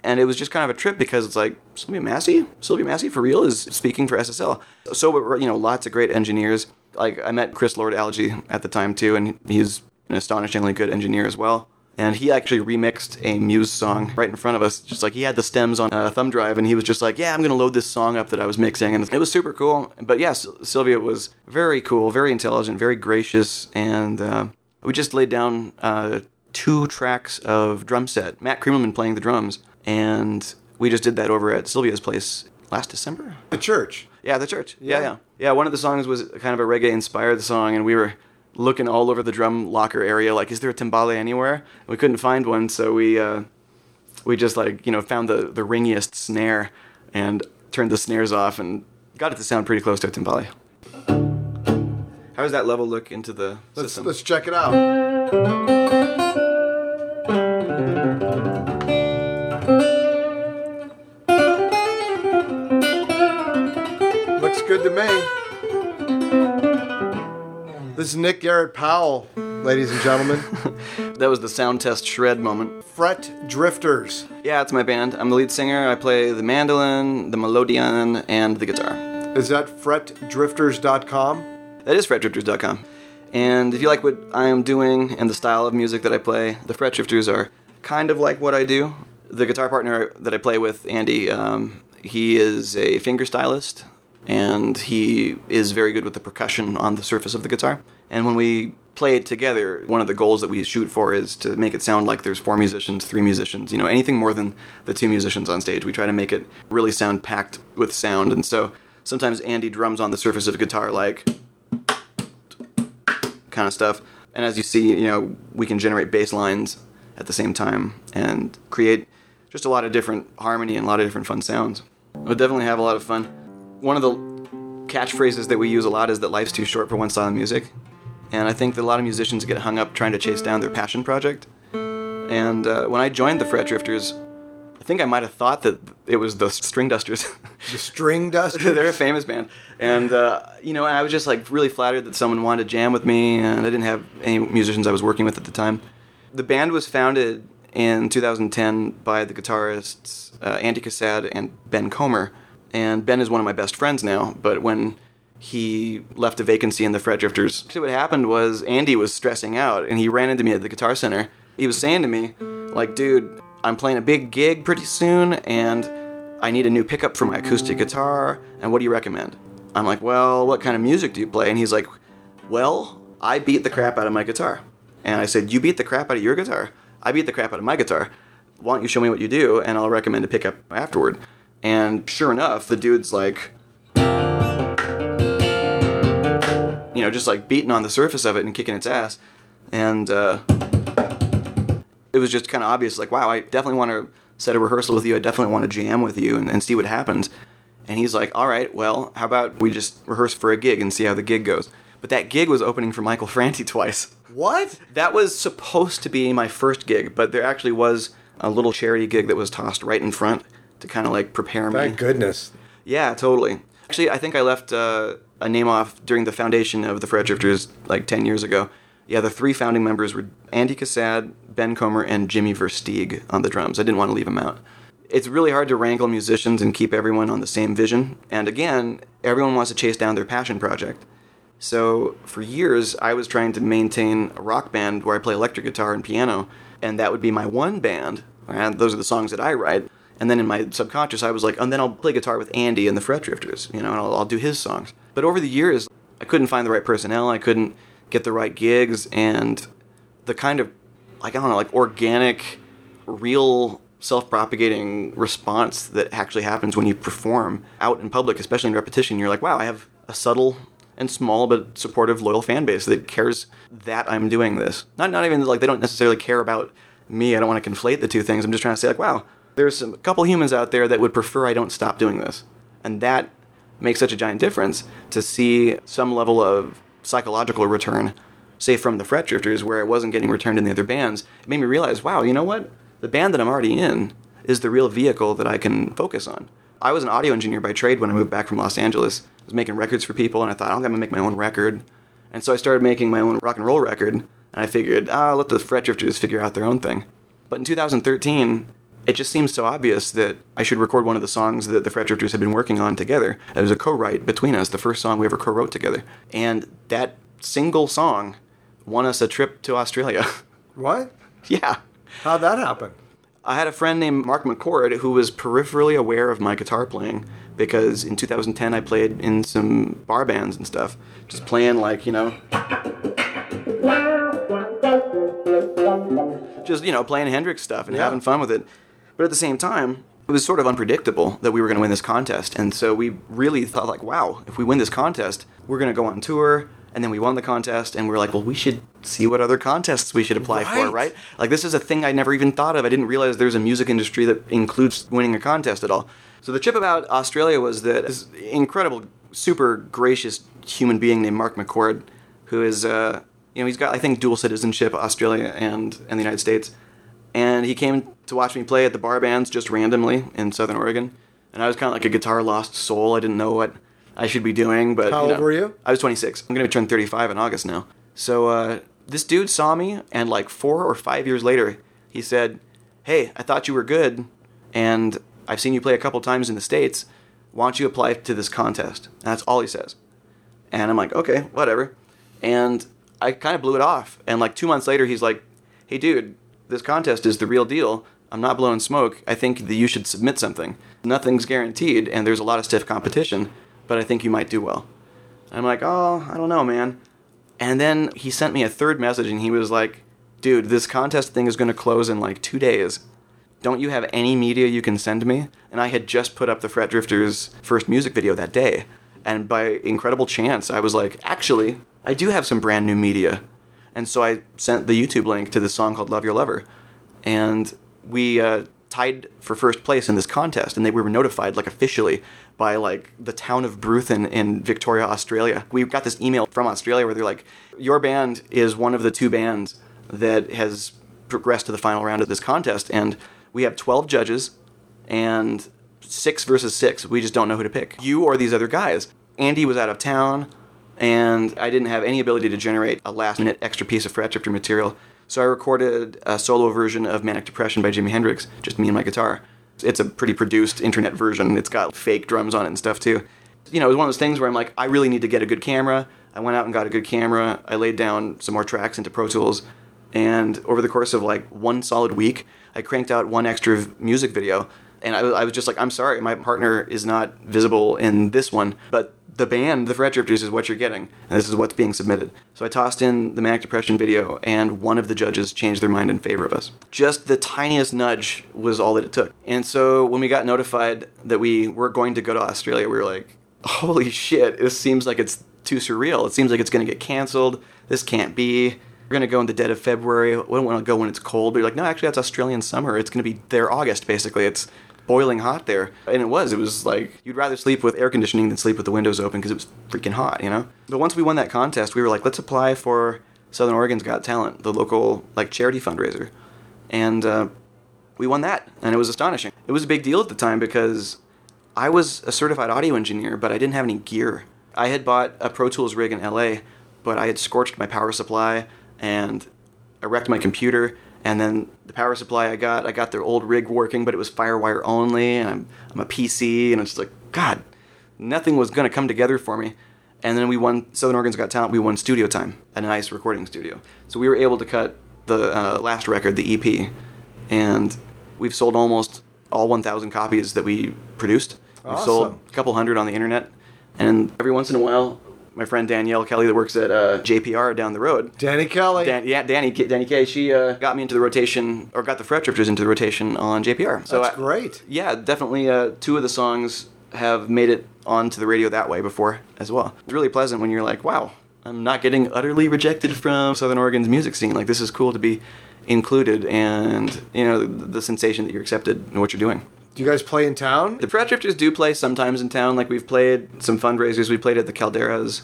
And it was just kind of a trip because it's like Sylvia Massy, Sylvia Massy for real is speaking for SSL. So you know, lots of great engineers. Like I met Chris Lord Alge at the time too, and he's an astonishingly good engineer as well. And he actually remixed a Muse song right in front of us. Just like he had the stems on a thumb drive, and he was just like, "Yeah, I'm gonna load this song up that I was mixing," and it was super cool. But yes, Sylvia was very cool, very intelligent, very gracious, and uh, we just laid down uh, two tracks of drum set. Matt Cremelman playing the drums, and we just did that over at Sylvia's place last December. The church. Yeah, the church. Yeah, Yeah. yeah. Yeah, one of the songs was kind of a reggae inspired song, and we were looking all over the drum locker area, like, is there a timbale anywhere? We couldn't find one, so we uh, we just like you know found the the ringiest snare and turned the snares off and got it to sound pretty close to a timbale. How does that level look into the Let's system? let's check it out. Looks good to me. This is Nick Garrett Powell, ladies and gentlemen. [laughs] that was the sound test shred moment. Fret Drifters. Yeah, it's my band. I'm the lead singer. I play the mandolin, the melodeon, and the guitar. Is that fretdrifters.com? That is fretdrifters.com. And if you like what I am doing and the style of music that I play, the Fret Drifters are kind of like what I do. The guitar partner that I play with, Andy, um, he is a finger stylist and he is very good with the percussion on the surface of the guitar. And when we play it together, one of the goals that we shoot for is to make it sound like there's four musicians, three musicians, you know, anything more than the two musicians on stage. We try to make it really sound packed with sound. And so sometimes Andy drums on the surface of a guitar like kind of stuff. And as you see, you know, we can generate bass lines at the same time and create just a lot of different harmony and a lot of different fun sounds. We'll definitely have a lot of fun. One of the catchphrases that we use a lot is that life's too short for one style of music. And I think that a lot of musicians get hung up trying to chase down their passion project. And uh, when I joined the Fret Drifters, I think I might have thought that it was the String Dusters. [laughs] The String Dusters? [laughs] They're a famous band, and uh, you know, I was just like really flattered that someone wanted to jam with me, and I didn't have any musicians I was working with at the time. The band was founded in 2010 by the guitarists uh, Andy Cassad and Ben Comer, and Ben is one of my best friends now. But when he left a vacancy in the Fret Drifters, so what happened was Andy was stressing out, and he ran into me at the Guitar Center. He was saying to me, like, dude, I'm playing a big gig pretty soon, and I need a new pickup for my acoustic guitar, and what do you recommend? I'm like, well, what kind of music do you play? And he's like, well, I beat the crap out of my guitar. And I said, you beat the crap out of your guitar? I beat the crap out of my guitar. Why don't you show me what you do, and I'll recommend a pickup afterward. And sure enough, the dude's like, you know, just like beating on the surface of it and kicking its ass. And uh, it was just kind of obvious, like, wow, I definitely want to set a rehearsal with you. I definitely want to jam with you and, and see what happens. And he's like, all right, well, how about we just rehearse for a gig and see how the gig goes? But that gig was opening for Michael Franti [laughs] twice. What? That was supposed to be my first gig, but there actually was a little charity gig that was tossed right in front to kind of like prepare me. Thank goodness. Yeah, totally. Actually, I think I left uh, a name off during the foundation of the Fret Drifters like 10 years ago. Yeah, the three founding members were Andy Cassad, Ben Comer, and Jimmy Versteeg on the drums. I didn't want to leave them out. It's really hard to wrangle musicians and keep everyone on the same vision. And again, everyone wants to chase down their passion project. So for years, I was trying to maintain a rock band where I play electric guitar and piano, and that would be my one band. And those are the songs that I write. And then in my subconscious, I was like, and then I'll play guitar with Andy and the Fret Drifters, you know, and I'll, I'll do his songs. But over the years, I couldn't find the right personnel. I couldn't get the right gigs, and the kind of, like I don't know, like organic, real self-propagating response that actually happens when you perform out in public, especially in repetition. You're like, wow, I have a subtle and small but supportive, loyal fan base that cares that I'm doing this. Not not even like they don't necessarily care about me. I don't want to conflate the two things. I'm just trying to say like, wow, there's a couple humans out there that would prefer I don't stop doing this, and that makes such a giant difference to see some level of psychological return, say from the Fret Drifters, where it wasn't getting returned in the other bands. It made me realize, wow, you know what? The band that I'm already in is the real vehicle that I can focus on. I was an audio engineer by trade when I moved back from Los Angeles. I was making records for people, and I thought, I'm gonna make my own record. And so I started making my own rock and roll record, and I figured, ah, let the Fret Drifters figure out their own thing. But in 2013, it just seems so obvious that I should record one of the songs that the Fret Drifters had been working on together. It was a co-write between us, the first song we ever co-wrote together. And that single song won us a trip to Australia. [laughs] What? yeah. How'd that happen? I had a friend named Mark McCord who was peripherally aware of my guitar playing because in 2010 I played in some bar bands and stuff, just playing like, you know, just, you know, playing Hendrix stuff and Yeah. having fun with it. But at the same time, it was sort of unpredictable that we were going to win this contest. And so we really thought like, wow, if we win this contest, we're going to go on tour. And then we won the contest and we were like, well, we should see what other contests we should apply for, Right. right? Like this is a thing I never even thought of. I didn't realize there's a music industry that includes winning a contest at all. So the trip about Australia was that this incredible, super gracious human being named Mark McCord, who is, uh, you know, he's got I think dual citizenship, Australia and and the United States, and he came to watch me play at the bar bands just randomly in Southern Oregon, and I was kind of like a guitar lost soul. I didn't know what I should be doing, but How you old were you? I was 26. I'm gonna turn 35 in August now. So uh, this dude saw me, and like four or five years later, he said, "Hey, I thought you were good, and I've seen you play a couple times in the states. Why don't you apply to this contest?" And that's all he says. And I'm like, "Okay, whatever." And I kind of blew it off. And like two months later, he's like, "Hey, dude, this contest is the real deal. I'm not blowing smoke. I think that you should submit something. Nothing's guaranteed, and there's a lot of stiff competition, but I think you might do well." I'm like, oh, I don't know, man. And then he sent me a third message and he was like, dude, this contest thing is going to close in like two days. Don't you have any media you can send me? And I had just put up the Fret Drifters' first music video that day. And by incredible chance, I was like, actually, I do have some brand new media. And so I sent the YouTube link to this song called Love Your Lover. And we uh, tied for first place in this contest. And they we were notified, like officially, by like the town of Bruthen in Victoria, Australia. We got this email from Australia where they're like, your band is one of the two bands that has progressed to the final round of this contest. And we have 12 judges and six versus six. We just don't know who to pick. You or these other guys. Andy was out of town, and I didn't have any ability to generate a last minute extra piece of fret drifter material. So I recorded a solo version of Manic Depression by Jimi Hendrix, just me and my guitar. It's a pretty produced internet version. It's got fake drums on it and stuff too. You know, it was one of those things where I'm like, I really need to get a good camera. I went out and got a good camera. I laid down some more tracks into Pro Tools. And over the course of like one solid week, I cranked out one extra music video. And I, I was just like, I'm sorry, my partner is not visible in this one, but the band, the Fret Drifters, is what you're getting, and this is what's being submitted. So I tossed in the Manic Depression video, and one of the judges changed their mind in favor of us. Just the tiniest nudge was all that it took. And so when we got notified that we were going to go to Australia, we were like, holy shit, this seems like it's too surreal. It seems like it's going to get canceled. This can't be. We're going to go in the dead of February. We don't want to go when it's cold. But you're like, no, actually, that's Australian summer. It's going to be there August, basically. It's boiling hot there. And it was. It was like, you'd rather sleep with air conditioning than sleep with the windows open because it was freaking hot, you know? But once we won that contest, we were like, let's apply for Southern Oregon's Got Talent, the local, like, charity fundraiser. And uh, we won that. And it was astonishing. It was a big deal at the time because I was a certified audio engineer, but I didn't have any gear. I had bought a Pro Tools rig in LA, but I had scorched my power supply and I wrecked my computer. And then the power supply I got, I got their old rig working, but it was Firewire only, and I'm, I'm a PC, and it's just like, God, nothing was going to come together for me. And then we won Southern Oregon's Got Talent. We won studio time at a nice recording studio. So we were able to cut the uh, last record, the EP, and we've sold almost all 1,000 copies that we produced. We've sold a couple hundred on the internet, and every once in a while, my friend Danielle Kelly that works at uh, JPR down the road. Danny Kelly. Dan, yeah, Danny, Danny K. She uh, got me into the rotation, or got the Fret Drifters into the rotation on JPR. So That's I- great. yeah, definitely. Uh, two of the songs have made it onto the radio that way before as well. It's really pleasant when you're like, wow, I'm not getting utterly rejected from Southern Oregon's music scene. Like this is cool to be included, and you know the, the sensation that you're accepted in what you're doing. Do you guys play in town? The Fret Drifters do play sometimes in town. Like we've played some fundraisers. We played at the Calderas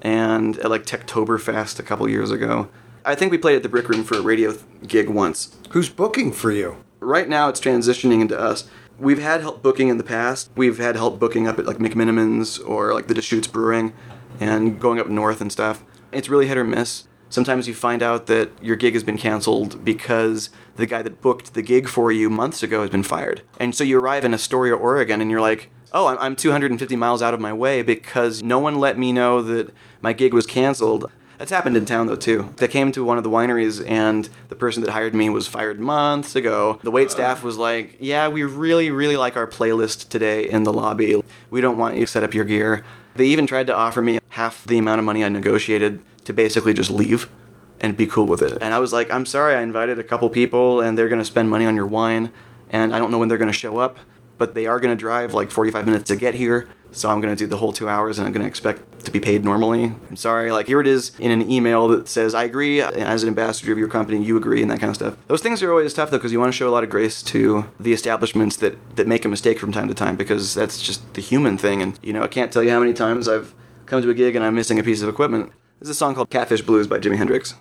and at like Techtoberfest a couple years ago. I think we played at the Brick Room for a radio th- gig once. Who's booking for you? Right now, it's transitioning into us. We've had help booking in the past. We've had help booking up at like McMenamins or like the Deschutes Brewing and going up north and stuff. It's really hit or miss. Sometimes you find out that your gig has been canceled because the guy that booked the gig for you months ago has been fired. And so you arrive in Astoria, Oregon, and you're like, oh, I'm- I'm 250 miles out of my way because no one let me know that my gig was canceled. That's happened in town though too. I came to one of the wineries and the person that hired me was fired months ago. The wait staff was like, "Yeah, we really really like our playlist today in the lobby. We don't want you to set up your gear." They even tried to offer me half the amount of money I negotiated to basically just leave and be cool with it. And I was like, "I'm sorry, I invited a couple people and they're going to spend money on your wine and I don't know when they're going to show up, but they are going to drive like 45 minutes to get here." So I'm gonna do the whole two hours, and I'm gonna expect to be paid normally. I'm sorry. Like here it is in an email that says, "I agree." As an ambassador of your company, you agree, and that kind of stuff. Those things are always tough though, because you want to show a lot of grace to the establishments that that make a mistake from time to time, because that's just the human thing. And you know, I can't tell you how many times I've come to a gig and I'm missing a piece of equipment. There's a song called "Catfish Blues" by Jimi Hendrix.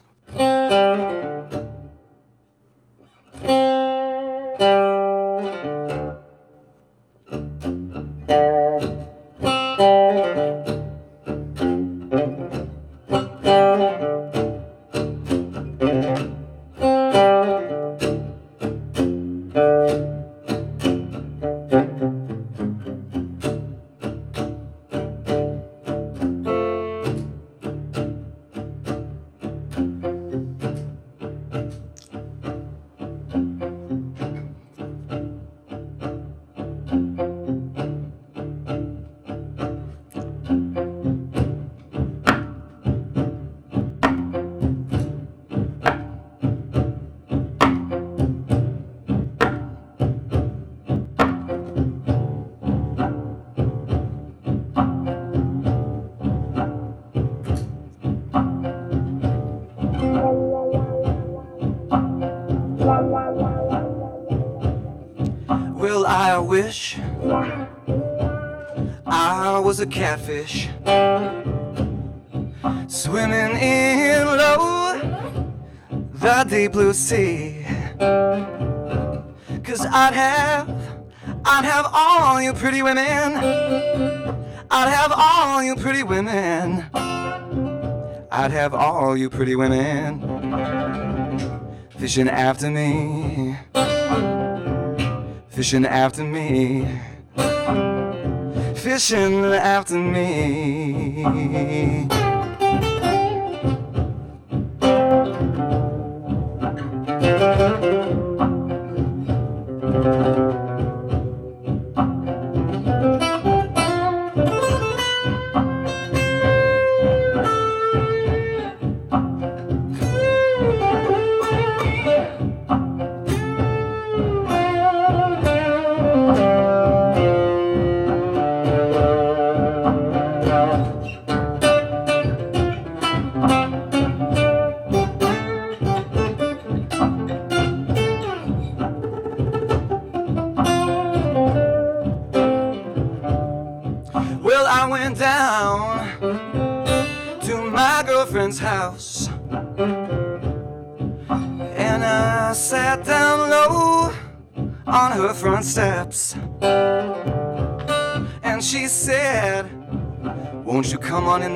Wish I was a catfish swimming in low the deep blue sea. Cause I'd have, I'd have all you pretty women. I'd have all you pretty women. I'd have all you pretty women fishing after me fishing after me, fishing after me.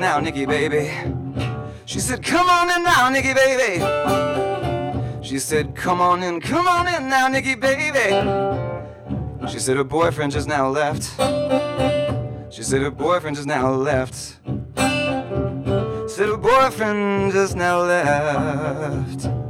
Now, Nikki, baby? She said, Come on in now, Nikki, baby. She said, Come on in, come on in now, Nikki, baby. She said, Her boyfriend just now left. She said her boyfriend just now left. Said her boyfriend just now left.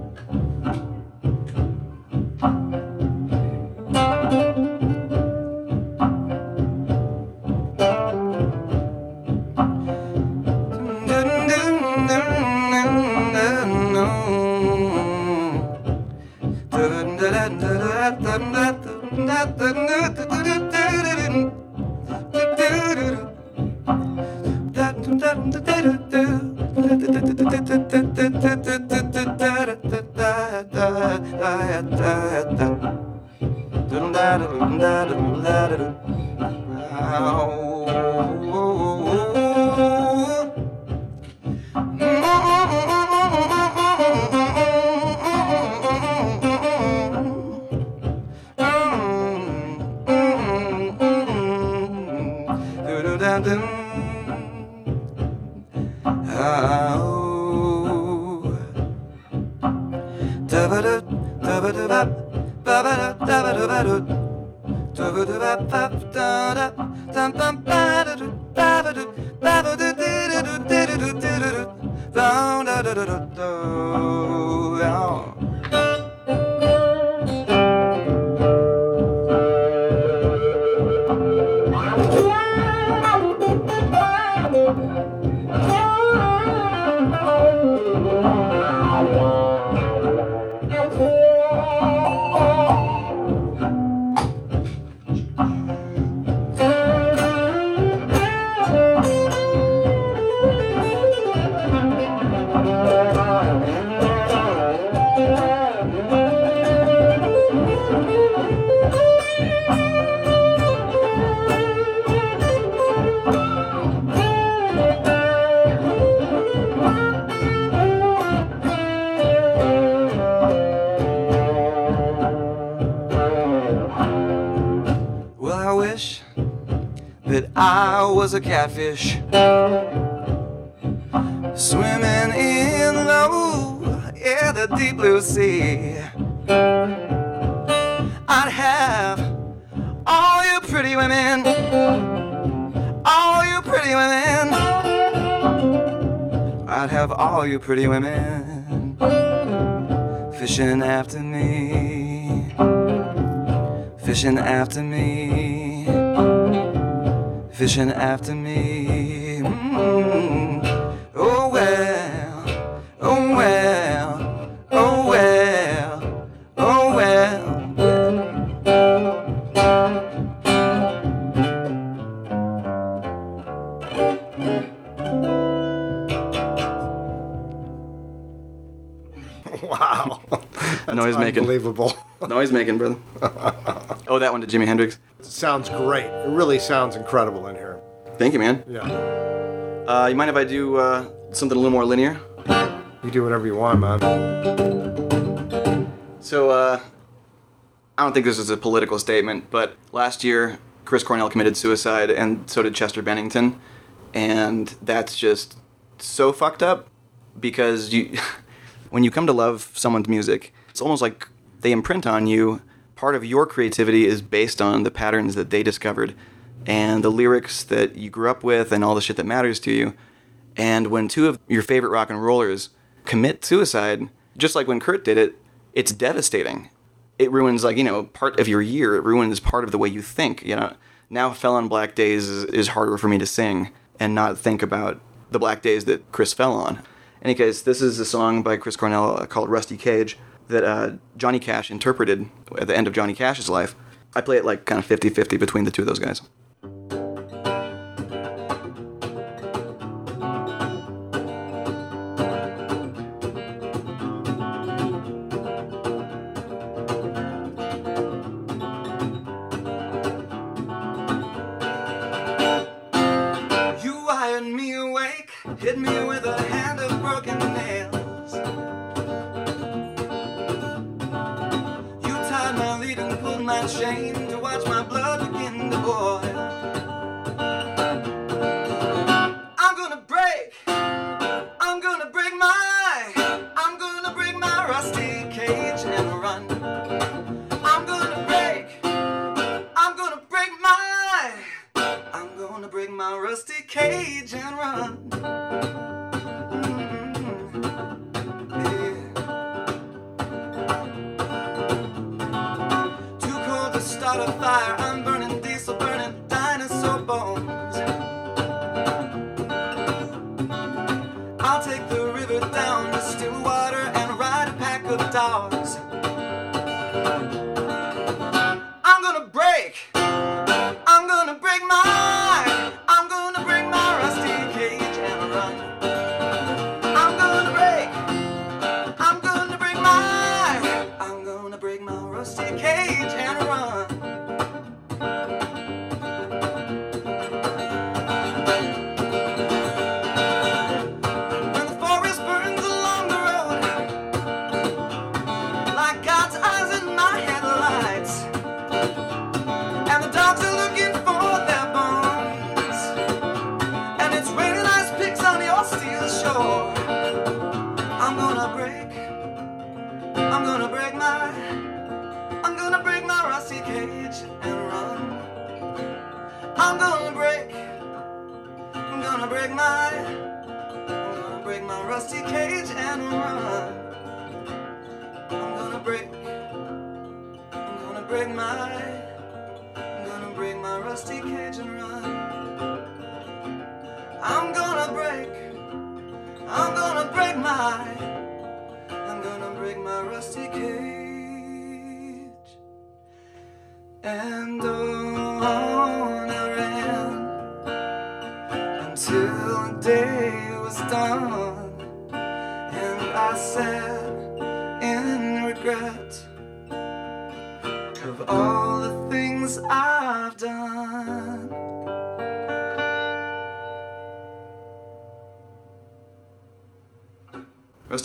Pretty women fishing after me fishing after me, fishing after me. Noise making. Unbelievable. [laughs] Noise making, brother. [laughs] oh, that one to Jimi Hendrix. sounds great. It really sounds incredible in here. Thank you, man. Yeah. Uh, you mind if I do uh, something a little more linear? You do whatever you want, man. So, uh, I don't think this is a political statement, but last year, Chris Cornell committed suicide, and so did Chester Bennington. And that's just so fucked up because you, [laughs] when you come to love someone's music, it's almost like they imprint on you. Part of your creativity is based on the patterns that they discovered and the lyrics that you grew up with and all the shit that matters to you. And when two of your favorite rock and rollers commit suicide, just like when Kurt did it, it's devastating. It ruins like, you know, part of your year. It ruins part of the way you think, you know. Now Fell on Black Days is, is harder for me to sing and not think about the black days that Chris fell on. In any case, this is a song by Chris Cornell uh, called Rusty Cage that uh, Johnny Cash interpreted at the end of Johnny Cash's life. I play it like kind of 50 50 between the two of those guys. I'm burning diesel, burning dinosaur bones.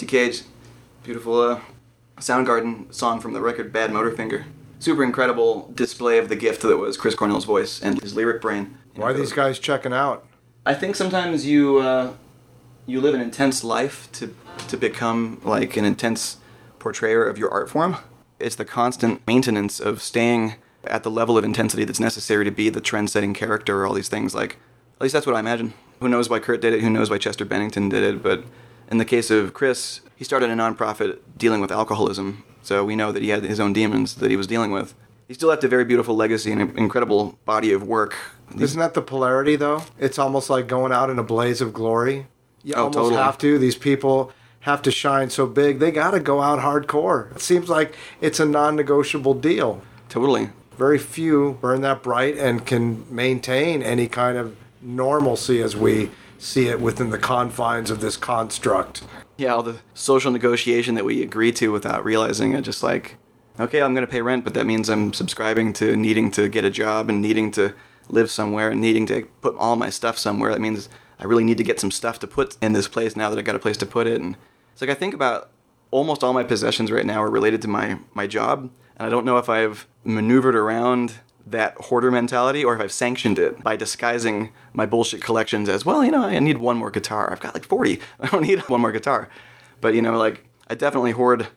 Cage, beautiful uh, Soundgarden song from the record Badmotorfinger. Super incredible display of the gift that was Chris Cornell's voice and his lyric brain. Why are these guys checking out? I think sometimes you uh, you live an intense life to to become like an intense portrayer of your art form. It's the constant maintenance of staying at the level of intensity that's necessary to be the trend-setting character or all these things. Like, at least that's what I imagine. Who knows why Kurt did it? Who knows why Chester Bennington did it? But in the case of Chris, he started a nonprofit dealing with alcoholism. So we know that he had his own demons that he was dealing with. He still left a very beautiful legacy and an incredible body of work. Isn't that the polarity, though? It's almost like going out in a blaze of glory. You Oh, almost totally. have to. These people have to shine so big. They got to go out hardcore. It seems like it's a non negotiable deal. Totally. Very few burn that bright and can maintain any kind of normalcy as we see it within the confines of this construct. Yeah, all the social negotiation that we agree to without realizing it. Just like, okay, I'm going to pay rent, but that means I'm subscribing to needing to get a job and needing to live somewhere and needing to put all my stuff somewhere. That means I really need to get some stuff to put in this place now that I've got a place to put it. And it's like I think about almost all my possessions right now are related to my my job, and I don't know if I've maneuvered around that hoarder mentality or if I've sanctioned it by disguising my bullshit collections as well. You know, I need one more guitar. I've got like forty. [laughs] I don't need one more guitar. But you know, like I definitely hoard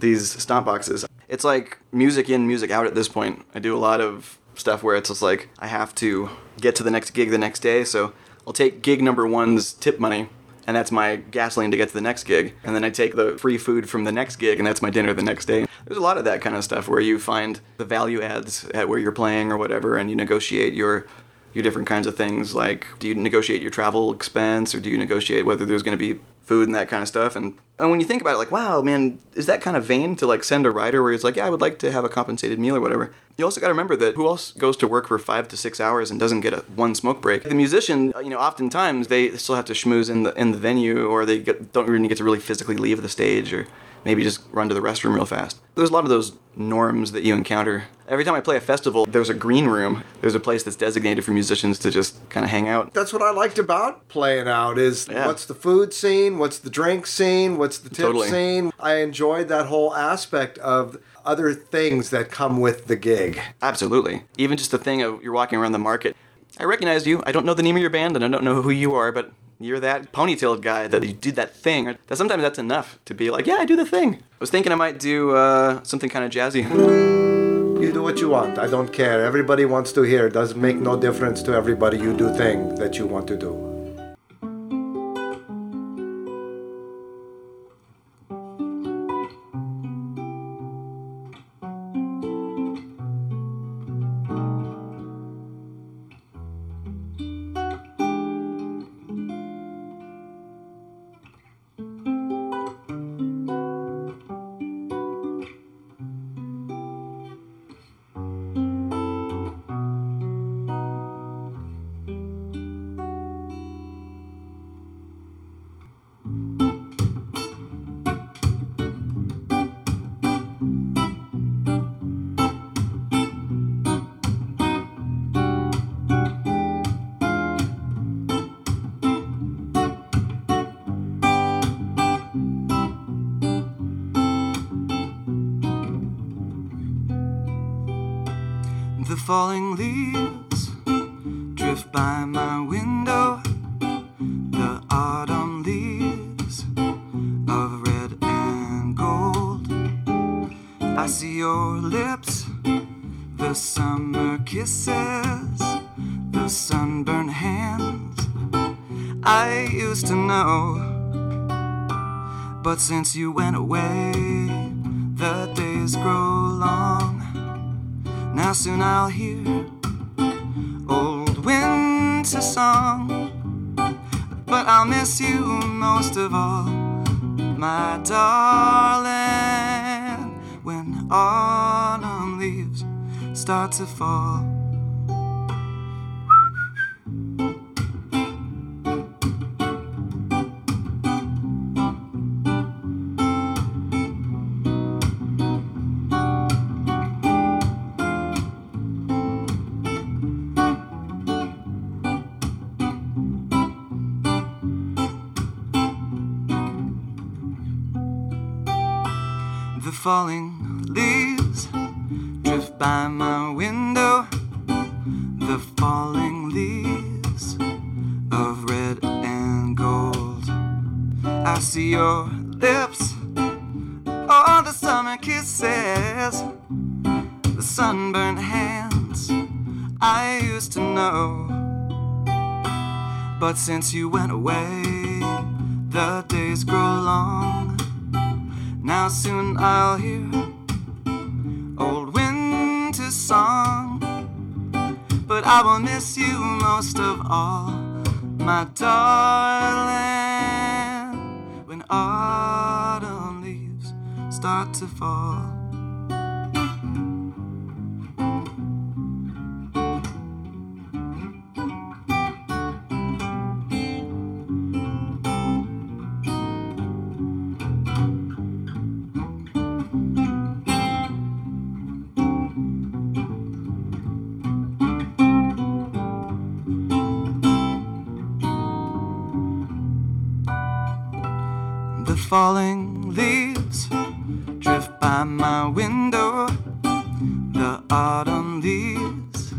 these stomp boxes. It's like music in, music out at this point. I do a lot of stuff where it's just like I have to get to the next gig the next day, so I'll take gig number one's tip money, and that's my gasoline to get to the next gig. And then I take the free food from the next gig, and that's my dinner the next day. There's a lot of that kind of stuff where you find the value adds at where you're playing or whatever, and you negotiate your your different kinds of things. Like, do you negotiate your travel expense, or do you negotiate whether there's going to be food and that kind of stuff? And and when you think about it, like, wow, man, is that kind of vain to like send a writer where he's like, yeah, I would like to have a compensated meal or whatever. You also got to remember that who else goes to work for five to six hours and doesn't get a one smoke break? The musician, uh, you know, oftentimes they still have to schmooze in the in the venue, or they get, don't really get to really physically leave the stage, or maybe just run to the restroom real fast. There's a lot of those norms that you encounter. Every time I play a festival, there's a green room. There's a place that's designated for musicians to just kind of hang out. That's what I liked about playing out is Yeah. what's the food scene, what's the drink scene, what's the tip Totally. scene. I enjoyed that whole aspect of other things that come with the gig. Absolutely. Even just the thing of you're walking around the market. I recognize you. I don't know the name of your band and I don't know who you are, but you're that ponytailed guy that you did that thing. That sometimes that's enough to be like, yeah, I do the thing. I was thinking I might do uh, something kind of jazzy. You do what you want. I don't care. Everybody wants to hear. It doesn't make no difference to everybody. You do thing that you want to do. Falling leaves drift by my window. The autumn leaves of red and gold. I see your lips, the summer kisses, the sunburned hands. I used to know. But since you went away, the days grow. Now soon I'll hear old winter song. But I'll miss you most of all, my darling, when autumn leaves start to fall. Falling leaves drift by my window. The falling leaves of red and gold. I see your lips, all the summer kisses, the sunburned hands I used to know. But since you went away, the days grow long. Now soon I'll hear old winter song. But I will miss you most of all, my darling. When autumn leaves start to fall. Falling leaves drift by my window. The autumn leaves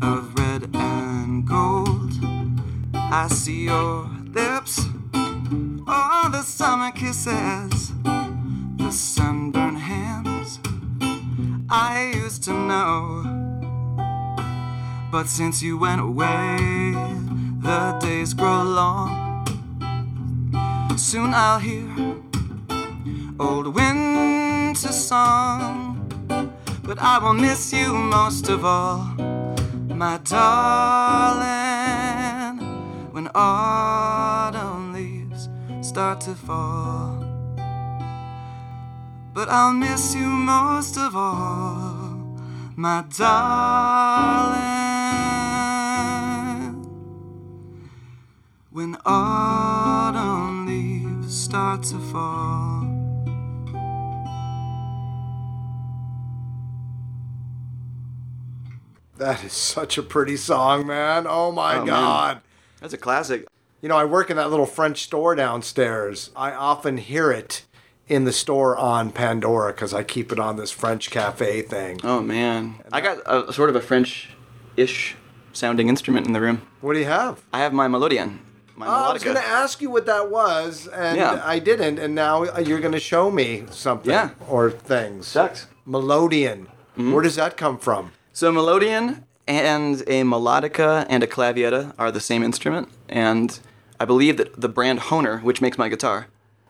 of red and gold. I see your lips, all the summer kisses, the sunburned hands I used to know. But since you went away, the days grow long. Soon I'll hear old winter song, but I will miss you most of all, my darling. When autumn leaves start to fall, but I'll miss you most of all, my darling. When autumn start to fall. That is such a pretty song, man. Oh my Oh, man. God. That's a classic. You know, I work in that little French store downstairs. I often hear it in the store on Pandora because I keep it on this French cafe thing. Oh man, I got a sort of a French-ish sounding instrument in the room. What do you have? I have my melodion, my Oh, I was going to ask you what that was, and Yeah. I didn't, and now you're going to show me something Yeah. or things. Sucks. Melodion. Mm-hmm. Where does that come from? So melodion and a melodica and a clavietta are the same instrument, and I believe that the brand Hohner, which makes my guitar,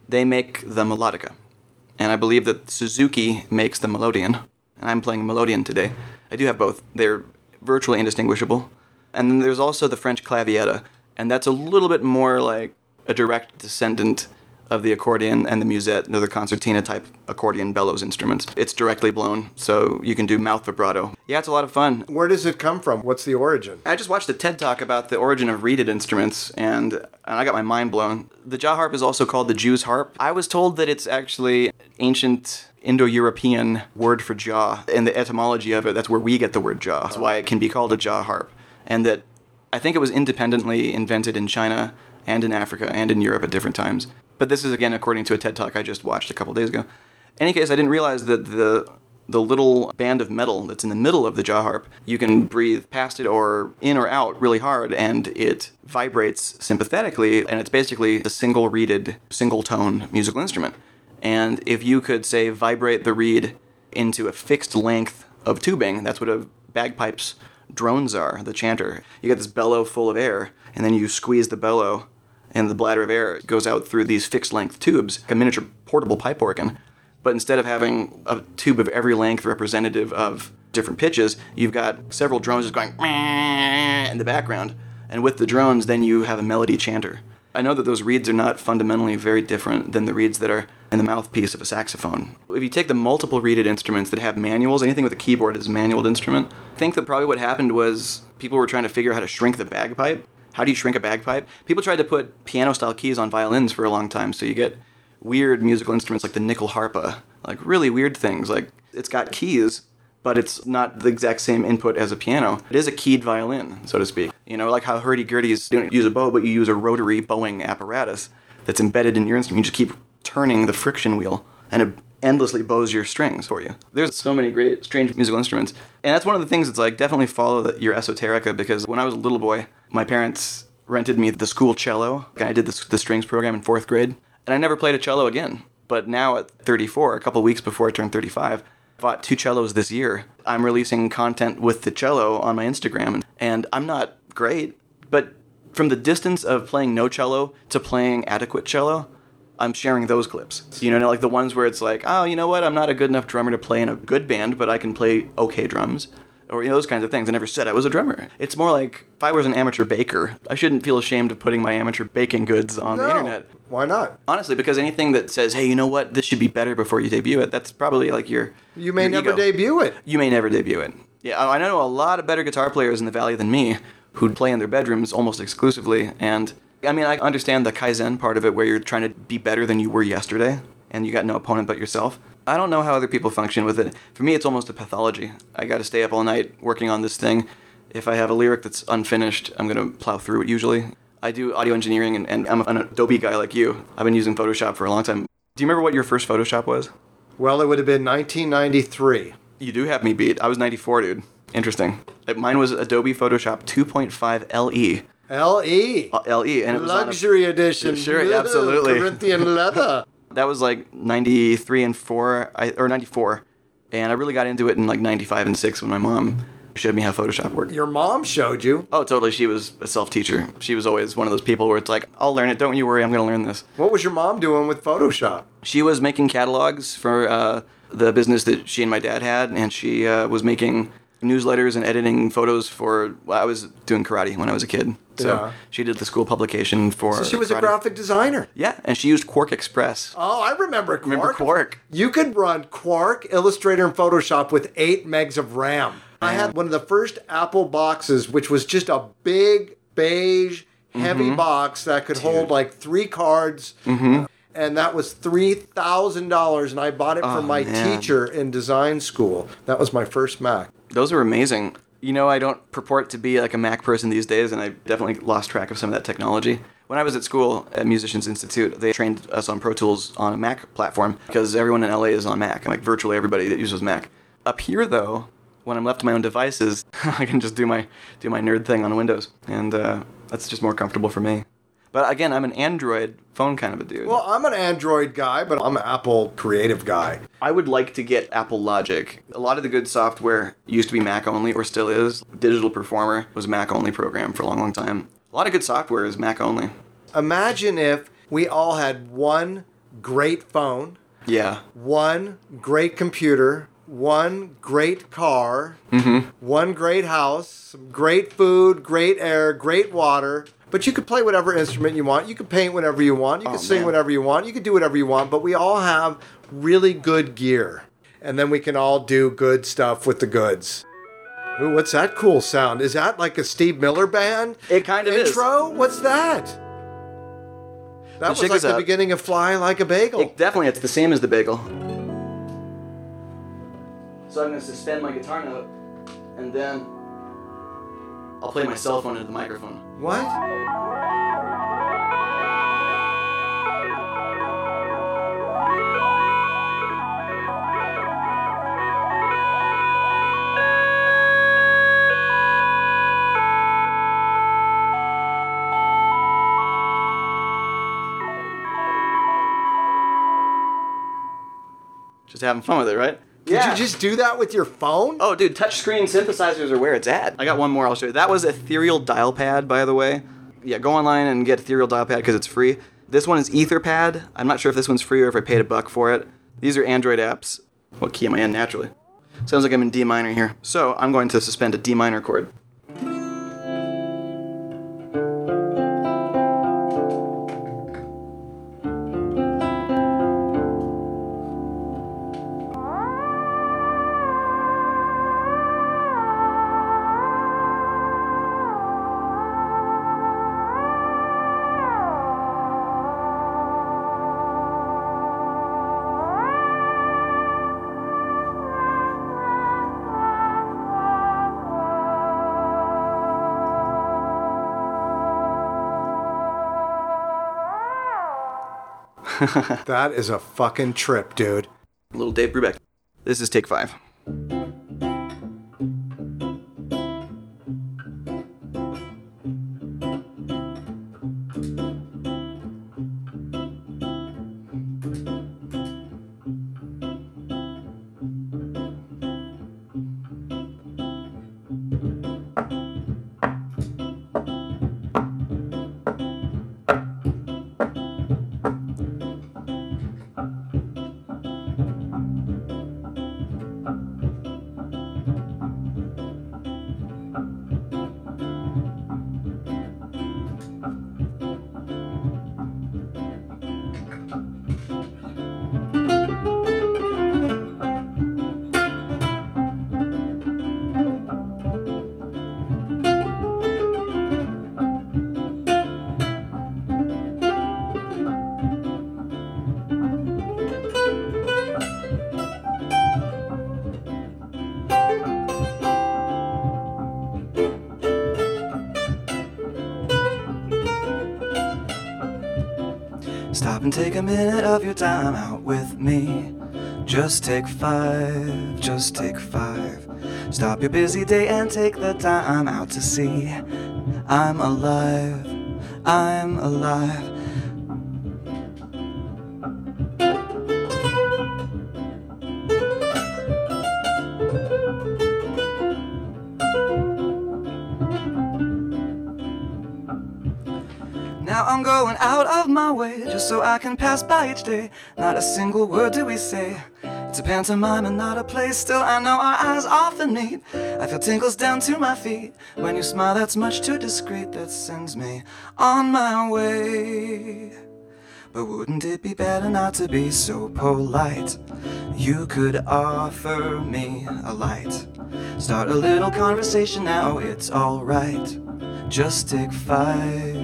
they make the melodica, and I believe that Suzuki makes the melodion, and I'm playing melodion today. I do have both; they're virtually indistinguishable. And then there's also the French clavietta, and that's a little bit more like a direct descendant of the accordion and the musette, they're the concertina type accordion bellows instruments. It's directly blown, so you can do mouth vibrato. Yeah, it's a lot of fun. Where does it come from? What's the origin? I just watched a TED talk about the origin of reeded instruments, and, and I got my mind blown. The jaw harp is also called the Jew's harp. I was told that it's actually ancient Indo-European word for jaw, and the etymology of it, that's where we get the word jaw. That's why it can be called a jaw harp. And that I think it was independently invented in China and in Africa and in Europe at different times. But this is again according to a TED talk I just watched a couple days ago. In any case, I didn't realize that the the little band of metal that's in the middle of the jaw harp, you can breathe past it or in or out really hard, and it vibrates sympathetically, and it's basically a single reeded, single tone musical instrument. And if you could say vibrate the reed into a fixed length of tubing, that's what a bagpipes drones are, the chanter. You get this bellow full of air, and then you squeeze the bellow, and the bladder of air goes out through these fixed length tubes, like a miniature portable pipe organ. But instead of having a tube of every length representative of different pitches, you've got several drones just going in the background. And with the drones, then you have a melody chanter. I know that those reeds are not fundamentally very different than the reeds that are in the mouthpiece of a saxophone. If you take the multiple reeded instruments that have manuals, anything with a keyboard is a manualed instrument, I think that probably what happened was people were trying to figure out how to shrink the bagpipe. How do you shrink a bagpipe? People tried to put piano style keys on violins for a long time, so you get weird musical instruments like the nyckelharpa, like really weird things. Like it's got keys, but it's not the exact same input as a piano. It is a keyed violin, so to speak. You know, like how hurdy-gurdies don't use a bow, but you use a rotary bowing apparatus that's embedded in your instrument. You just keep turning the friction wheel, and it endlessly bows your strings for you. There's so many great, strange musical instruments. And that's one of the things that's like, definitely follow the, your esoterica, because when I was a little boy, my parents rented me the school cello. I did the, the strings program in fourth grade, and I never played a cello again. But now at 34, a couple weeks before I turned 35, bought two cellos this year. I'm releasing content with the cello on my Instagram, and I'm not great, but from the distance of playing no cello to playing adequate cello, I'm sharing those clips. You know, like the ones where it's like, oh, you know what, I'm not a good enough drummer to play in a good band, but I can play okay drums. Or you know, those kinds of things. I never said I was a drummer. It's more like if I was an amateur baker, I shouldn't feel ashamed of putting my amateur baking goods on the internet. Why not? Honestly, because anything that says, "Hey, you know what? This should be better before you debut it," that's probably like your You may your never ego. debut it. You may never debut it. Yeah, I I know a lot of better guitar players in the valley than me who play in their bedrooms almost exclusively. And I mean, I understand the kaizen part of it, where you're trying to be better than you were yesterday, and you got no opponent but yourself. I don't know how other people function with it. For me, it's almost a pathology. I got to stay up all night working on this thing. If I have a lyric that's unfinished, I'm gonna plow through it usually. I do audio engineering, and, and I'm an Adobe guy like you. I've been using Photoshop for a long time. Do you remember what your first Photoshop was? Well, it would have been 1993. You do have me beat. I was 94, dude. Interesting. Uh, Mine was Adobe Photoshop 2.5 LE. LE. Uh, LE, and it was on a- Luxury edition. Sure, absolutely. Corinthian leather. [laughs] that was like 93 and 4, I, or 94. And I really got into it in like 95 and 6 when my mom showed me how Photoshop worked. Your mom showed you. Oh, totally. She was a self teacher. She was always one of those people where it's like, I'll learn it. Don't you worry. I'm going to learn this. What was your mom doing with Photoshop? She was making catalogs for uh, the business that she and my dad had, and she uh, was making newsletters and editing photos for. Well, I was doing karate when I was a kid, so Yeah. she did the school publication for. So she was a graphic designer. Yeah, and she used QuarkXPress. Oh, I remember Quark. Remember Quark? You could run Quark, Illustrator, and Photoshop with 8 megs of RAM. I had one of the first Apple boxes, which was just a big, beige, heavy Mm-hmm. box that could hold like three cards. And that was $3,000. And I bought it Oh, from my man. teacher in design school. That was my first Mac. Those are amazing. You know, I don't purport to be like a Mac person these days, and I definitely lost track of some of that technology. When I was at school at Musicians Institute, they trained us on Pro Tools on a Mac platform because everyone in LA is on Mac, and like virtually everybody that uses Mac. Up here, though, when I'm left to my own devices, [laughs] I can just do my do my nerd thing on Windows, and uh, that's just more comfortable for me. But again, I'm an Android phone kind of a dude. Well, I'm an Android guy, but I'm an Apple creative guy. I would like to get Apple Logic. A lot of the good software used to be Mac only, or still is. Digital Performer was Mac only program for a long, long time. A lot of good software is Mac only. Imagine if we all had one great phone, Yeah. one great computer, one great car, Mm-hmm. one great house, some great food, great air, great water. But you could play whatever instrument you want. You could paint whatever you want. You could Oh, sing man. whatever you want. You could do whatever you want. But we all have really good gear. And then we can all do good stuff with the goods. Ooh, what's that cool sound? Is that like a Steve Miller band? It kind of is. intro? What's that? That was like the out. beginning of Fly Like a Bagel. It, definitely, it's the same as the bagel. So I'm going to suspend my guitar note, and then I'll play my cell phone into the microphone. what? Just having fun with it, right? Did Yeah. you just do that with your phone? Oh, dude, touchscreen synthesizers are where it's at. I got one more I'll show you. That was Ethereal Dial Pad, by the way. Yeah, go online and get Ethereal Dial Pad because it's free. This one is Etherpad. I'm not sure if this one's free or if I paid a buck for it. These are Android apps. What key am I in naturally? Sounds like I'm in D minor here. So I'm going to suspend a D minor chord. [laughs] That is a fucking trip, dude. Little Dave Brubeck. This is take five. Stop and take a minute of your time out with me. Just take five, just take five. Stop your busy day and take the time out to see. I'm alive, I'm alive. Of my way just so I can pass by each day. Not a single word do we say. It's a pantomime and not a play. Still, I know our eyes often meet. I feel tingles down to my feet. When you smile, that's much too discreet. That sends me on my way. But wouldn't it be better not to be so polite? You could offer me a light. Start a little conversation now, it's alright. Just take five.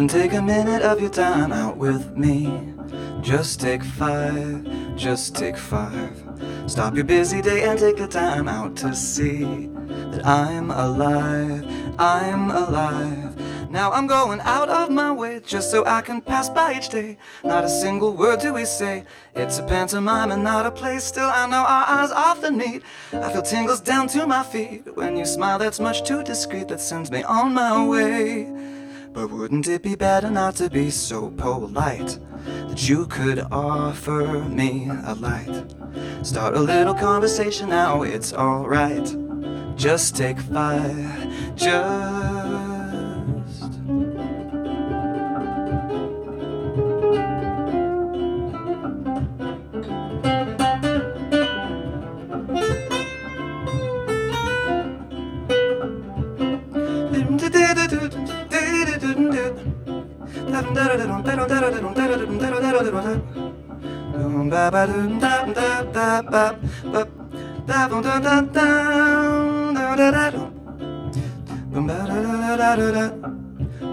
And take a minute of your time out with me. Just take five, just take five. Stop your busy day and take the time out to see that I'm alive, I'm alive. Now I'm going out of my way just so I can pass by each day. Not a single word do we say. It's a pantomime and not a play. Still, I know our eyes often meet. I feel tingles down to my feet. When you smile, that's much too discreet. That sends me on my way. But wouldn't it be better not to be so polite? That you could offer me a light. Start a little conversation now, it's alright. Just take five, just.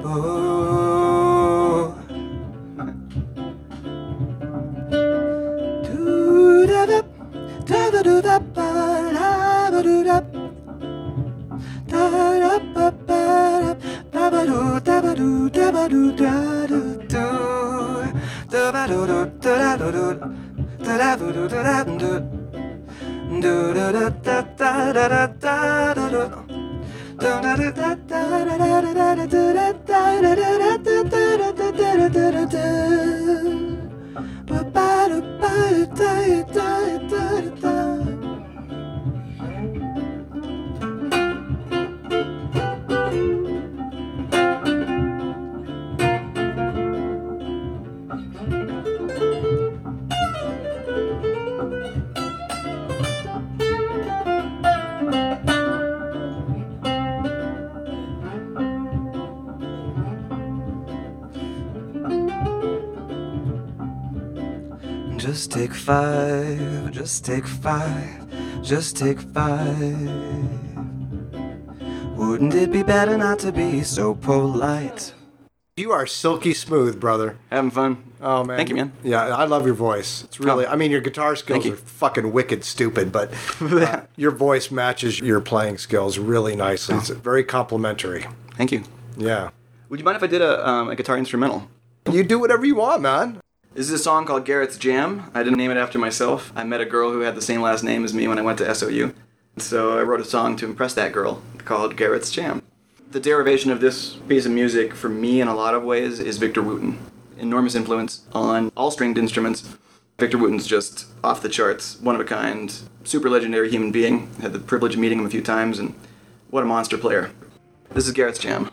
Oh. Just take five, just take five. Wouldn't it be better not to be so polite? You are silky smooth, brother. Having fun. Oh man. Thank you, man. Yeah, I love your voice. It's really Oh. I mean your guitar skills Thank you. are fucking wicked stupid, but [laughs] uh, your voice matches your playing skills really nicely. It's very complimentary. Thank you. Yeah. Would you mind if I did a, um, a guitar instrumental? You do whatever you want, man. This is a song called Garrett's Jam. I didn't name it after myself. I met a girl who had the same last name as me when I went to SOU. So I wrote a song to impress that girl called Garrett's Jam. The derivation of this piece of music for me in a lot of ways is Victor Wooten. Enormous influence on all stringed instruments. Victor Wooten's just off the charts, one of a kind, super legendary human being. Had the privilege of meeting him a few times, and what a monster player. This is Garrett's Jam.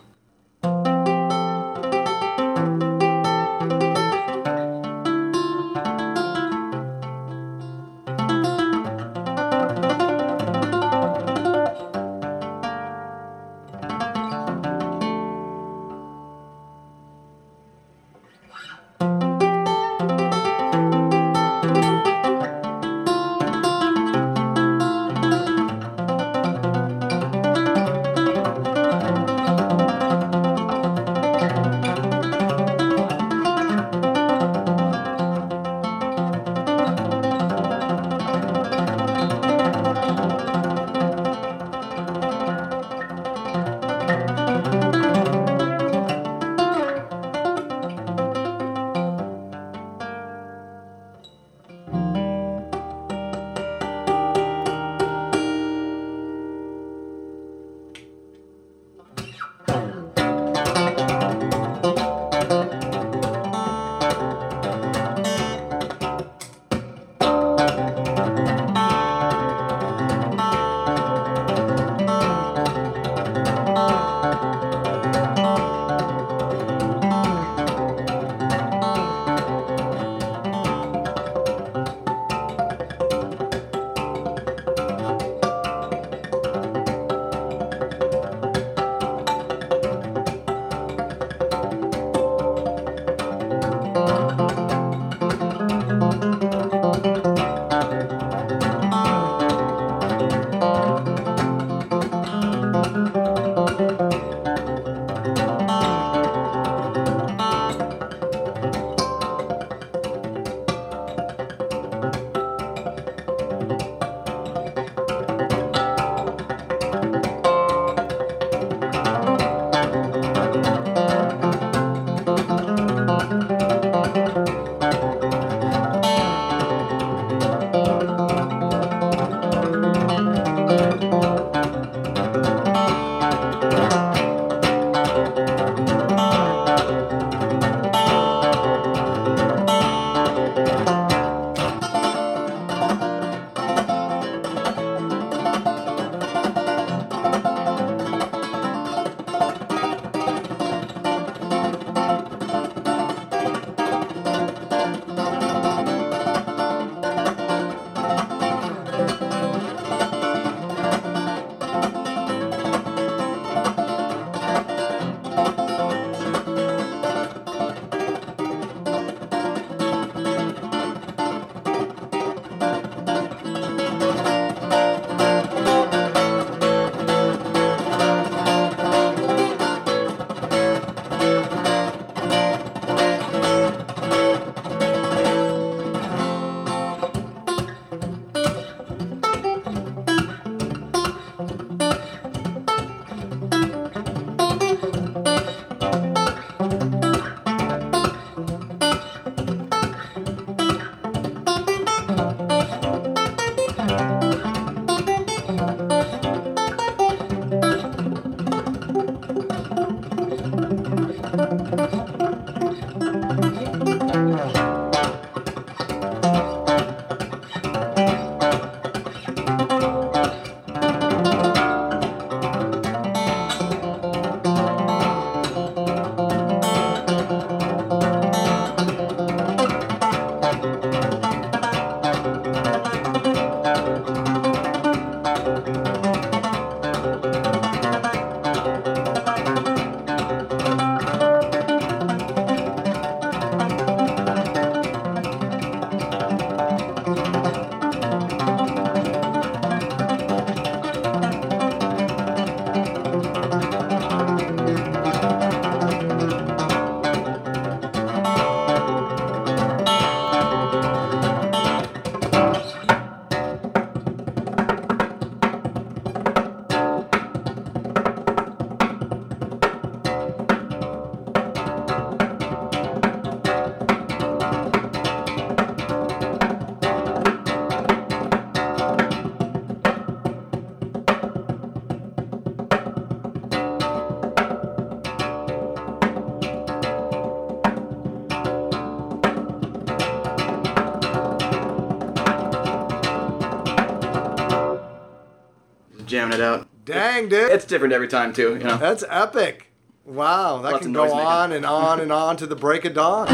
Jamming it out. Dang, dude. It's different every time too, you know. That's epic. Wow, that Lots can go making. on and on and on to the break of dawn.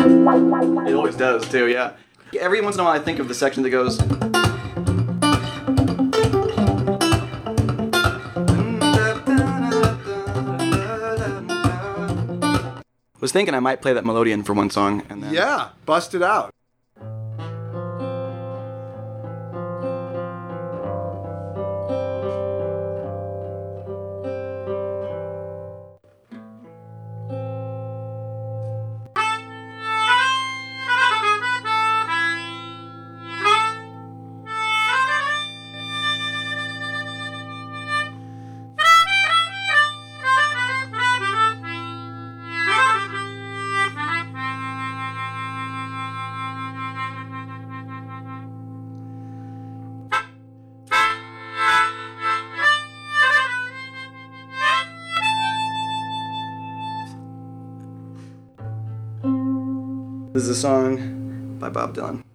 It always does too, yeah. Every once in a while I think of the section that goes was thinking I might play that melodion for one song and then Yeah, bust it out. A song by Bob Dylan.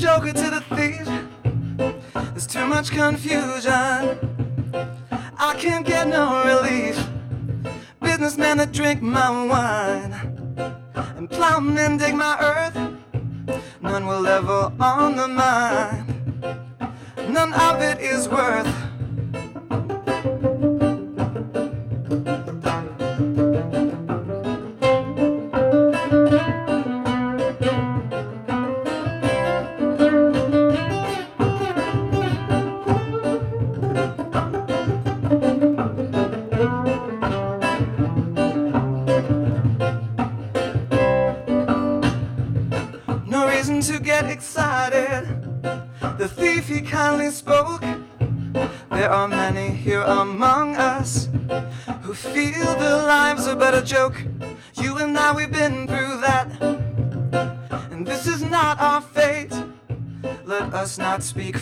Joker to the thief. There's too much confusion. I can't get no relief. Businessmen that drink my wine and plowmen dig my earth. None will ever on the mine. None of it is worth. Speak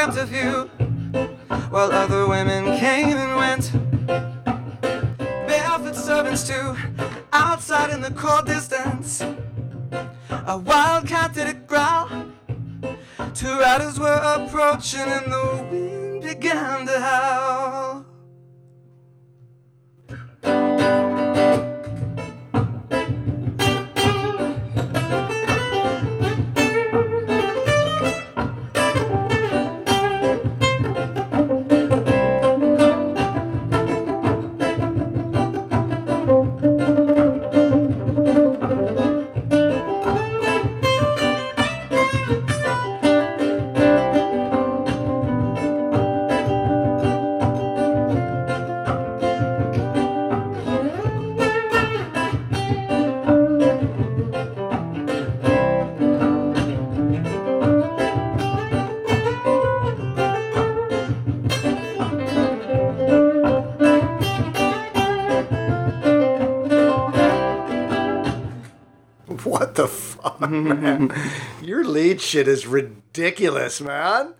dreamt of you while other women came and went. Barefoot servants too, outside in the cold distance. A wildcat did a growl. Two riders were approaching and the wind began to howl. Man? Your lead shit is ridiculous, man.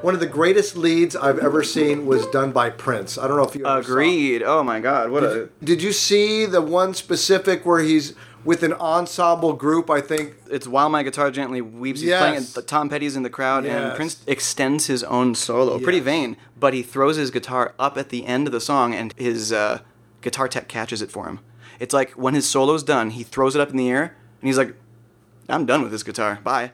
One of the greatest leads I've ever seen was done by Prince. I don't know if you Agreed. Oh my God, what a Did you see the one specific where he's with an ensemble group? I think it's while my guitar gently weeps. He's Yes. playing. Tom Petty's in the crowd, Yes. and Prince extends his own solo. Pretty vain, but he throws his guitar up at the end of the song, and his uh, guitar tech catches it for him. It's like when his solo's done, he throws it up in the air, and he's like, "I'm done with this guitar. Bye."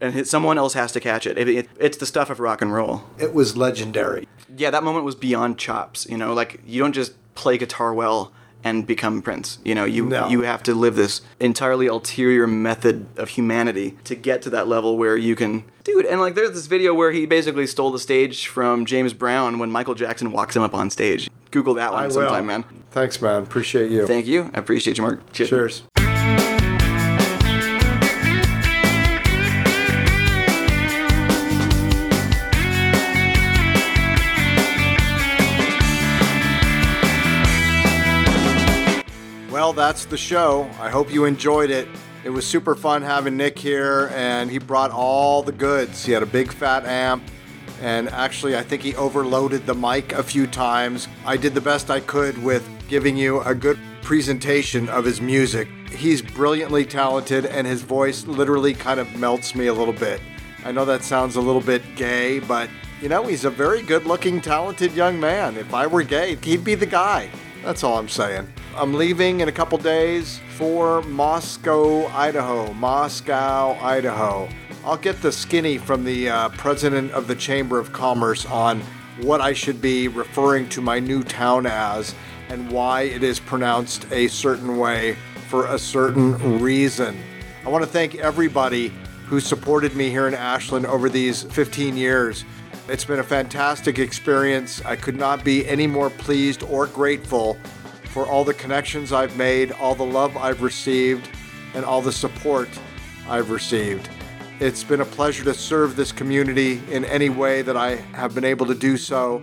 And hit, someone else has to catch it. It- it- It's the stuff of rock and roll. it was legendary. Yeah, that moment was beyond chops. You know, like you don't just play guitar well and become Prince. You know, you No. you have to live this entirely ulterior method of humanity to get to that level where you can, dude. And like, there's this video where he basically stole the stage from James Brown when Michael Jackson walks him up on stage. Google that one I will. sometime, man. Thanks, man. Appreciate you. Thank you. I appreciate you, Mark. Cheers. Well, that's the show. I hope you enjoyed it. It was super fun having Nick here, and he brought all the goods. He had a big fat amp, and actually, I think he overloaded the mic a few times. I did the best I could with giving you a good presentation of his music. He's brilliantly talented, and his voice literally kind of melts me a little bit. I know that sounds a little bit gay, but you know, he's a very good looking, talented young man. If I were gay, he'd be the guy. That's all I'm saying. I'm leaving in a couple days for Moscow, Idaho. Moscow, Idaho. I'll get the skinny from the uh, president of the Chamber of Commerce on what I should be referring to my new town as and why it is pronounced a certain way for a certain reason. I want to thank everybody who supported me here in Ashland over these 15 years. It's been a fantastic experience. I could not be any more pleased or grateful for all the connections I've made, all the love I've received, and all the support I've received. It's been a pleasure to serve this community in any way that I have been able to do so,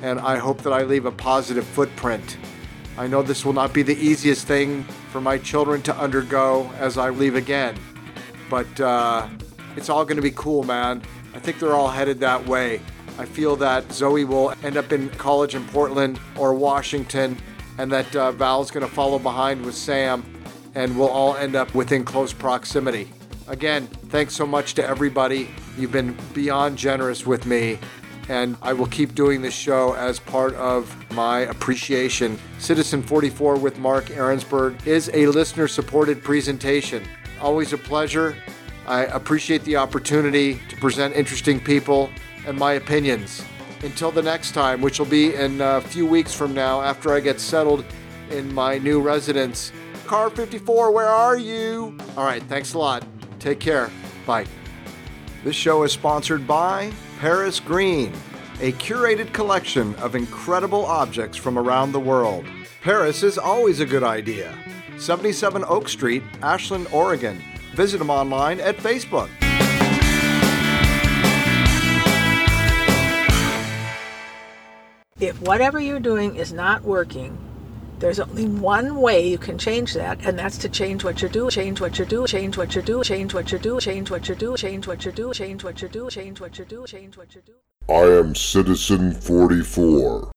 and I hope that I leave a positive footprint. I know this will not be the easiest thing for my children to undergo as I leave again, but uh, it's all going to be cool, man. I think they're all headed that way. I feel that Zoe will end up in college in Portland or Washington, and that uh, Val's going to follow behind with Sam, and we'll all end up within close proximity. Again, thanks so much to everybody. You've been beyond generous with me, and I will keep doing this show as part of my appreciation. Citizen 44 with Mark Ahrensberg is a listener supported presentation. Always a pleasure. I appreciate the opportunity to present interesting people and my opinions. Until the next time, which will be in a few weeks from now after I get settled in my new residence. Car 54, where are you? All right, thanks a lot. Take care. Bye. This show is sponsored by Paris Green, a curated collection of incredible objects from around the world. Paris is always a good idea. 77 Oak Street, Ashland, Oregon. Visit them online at Facebook. If whatever you're doing is not working, there's only one way you can change that, and that's to change what you do, change what you do, change what you do, change what you do, change what you do, change what you do, change what you do, change what you do, change what you do. I am Citizen 44.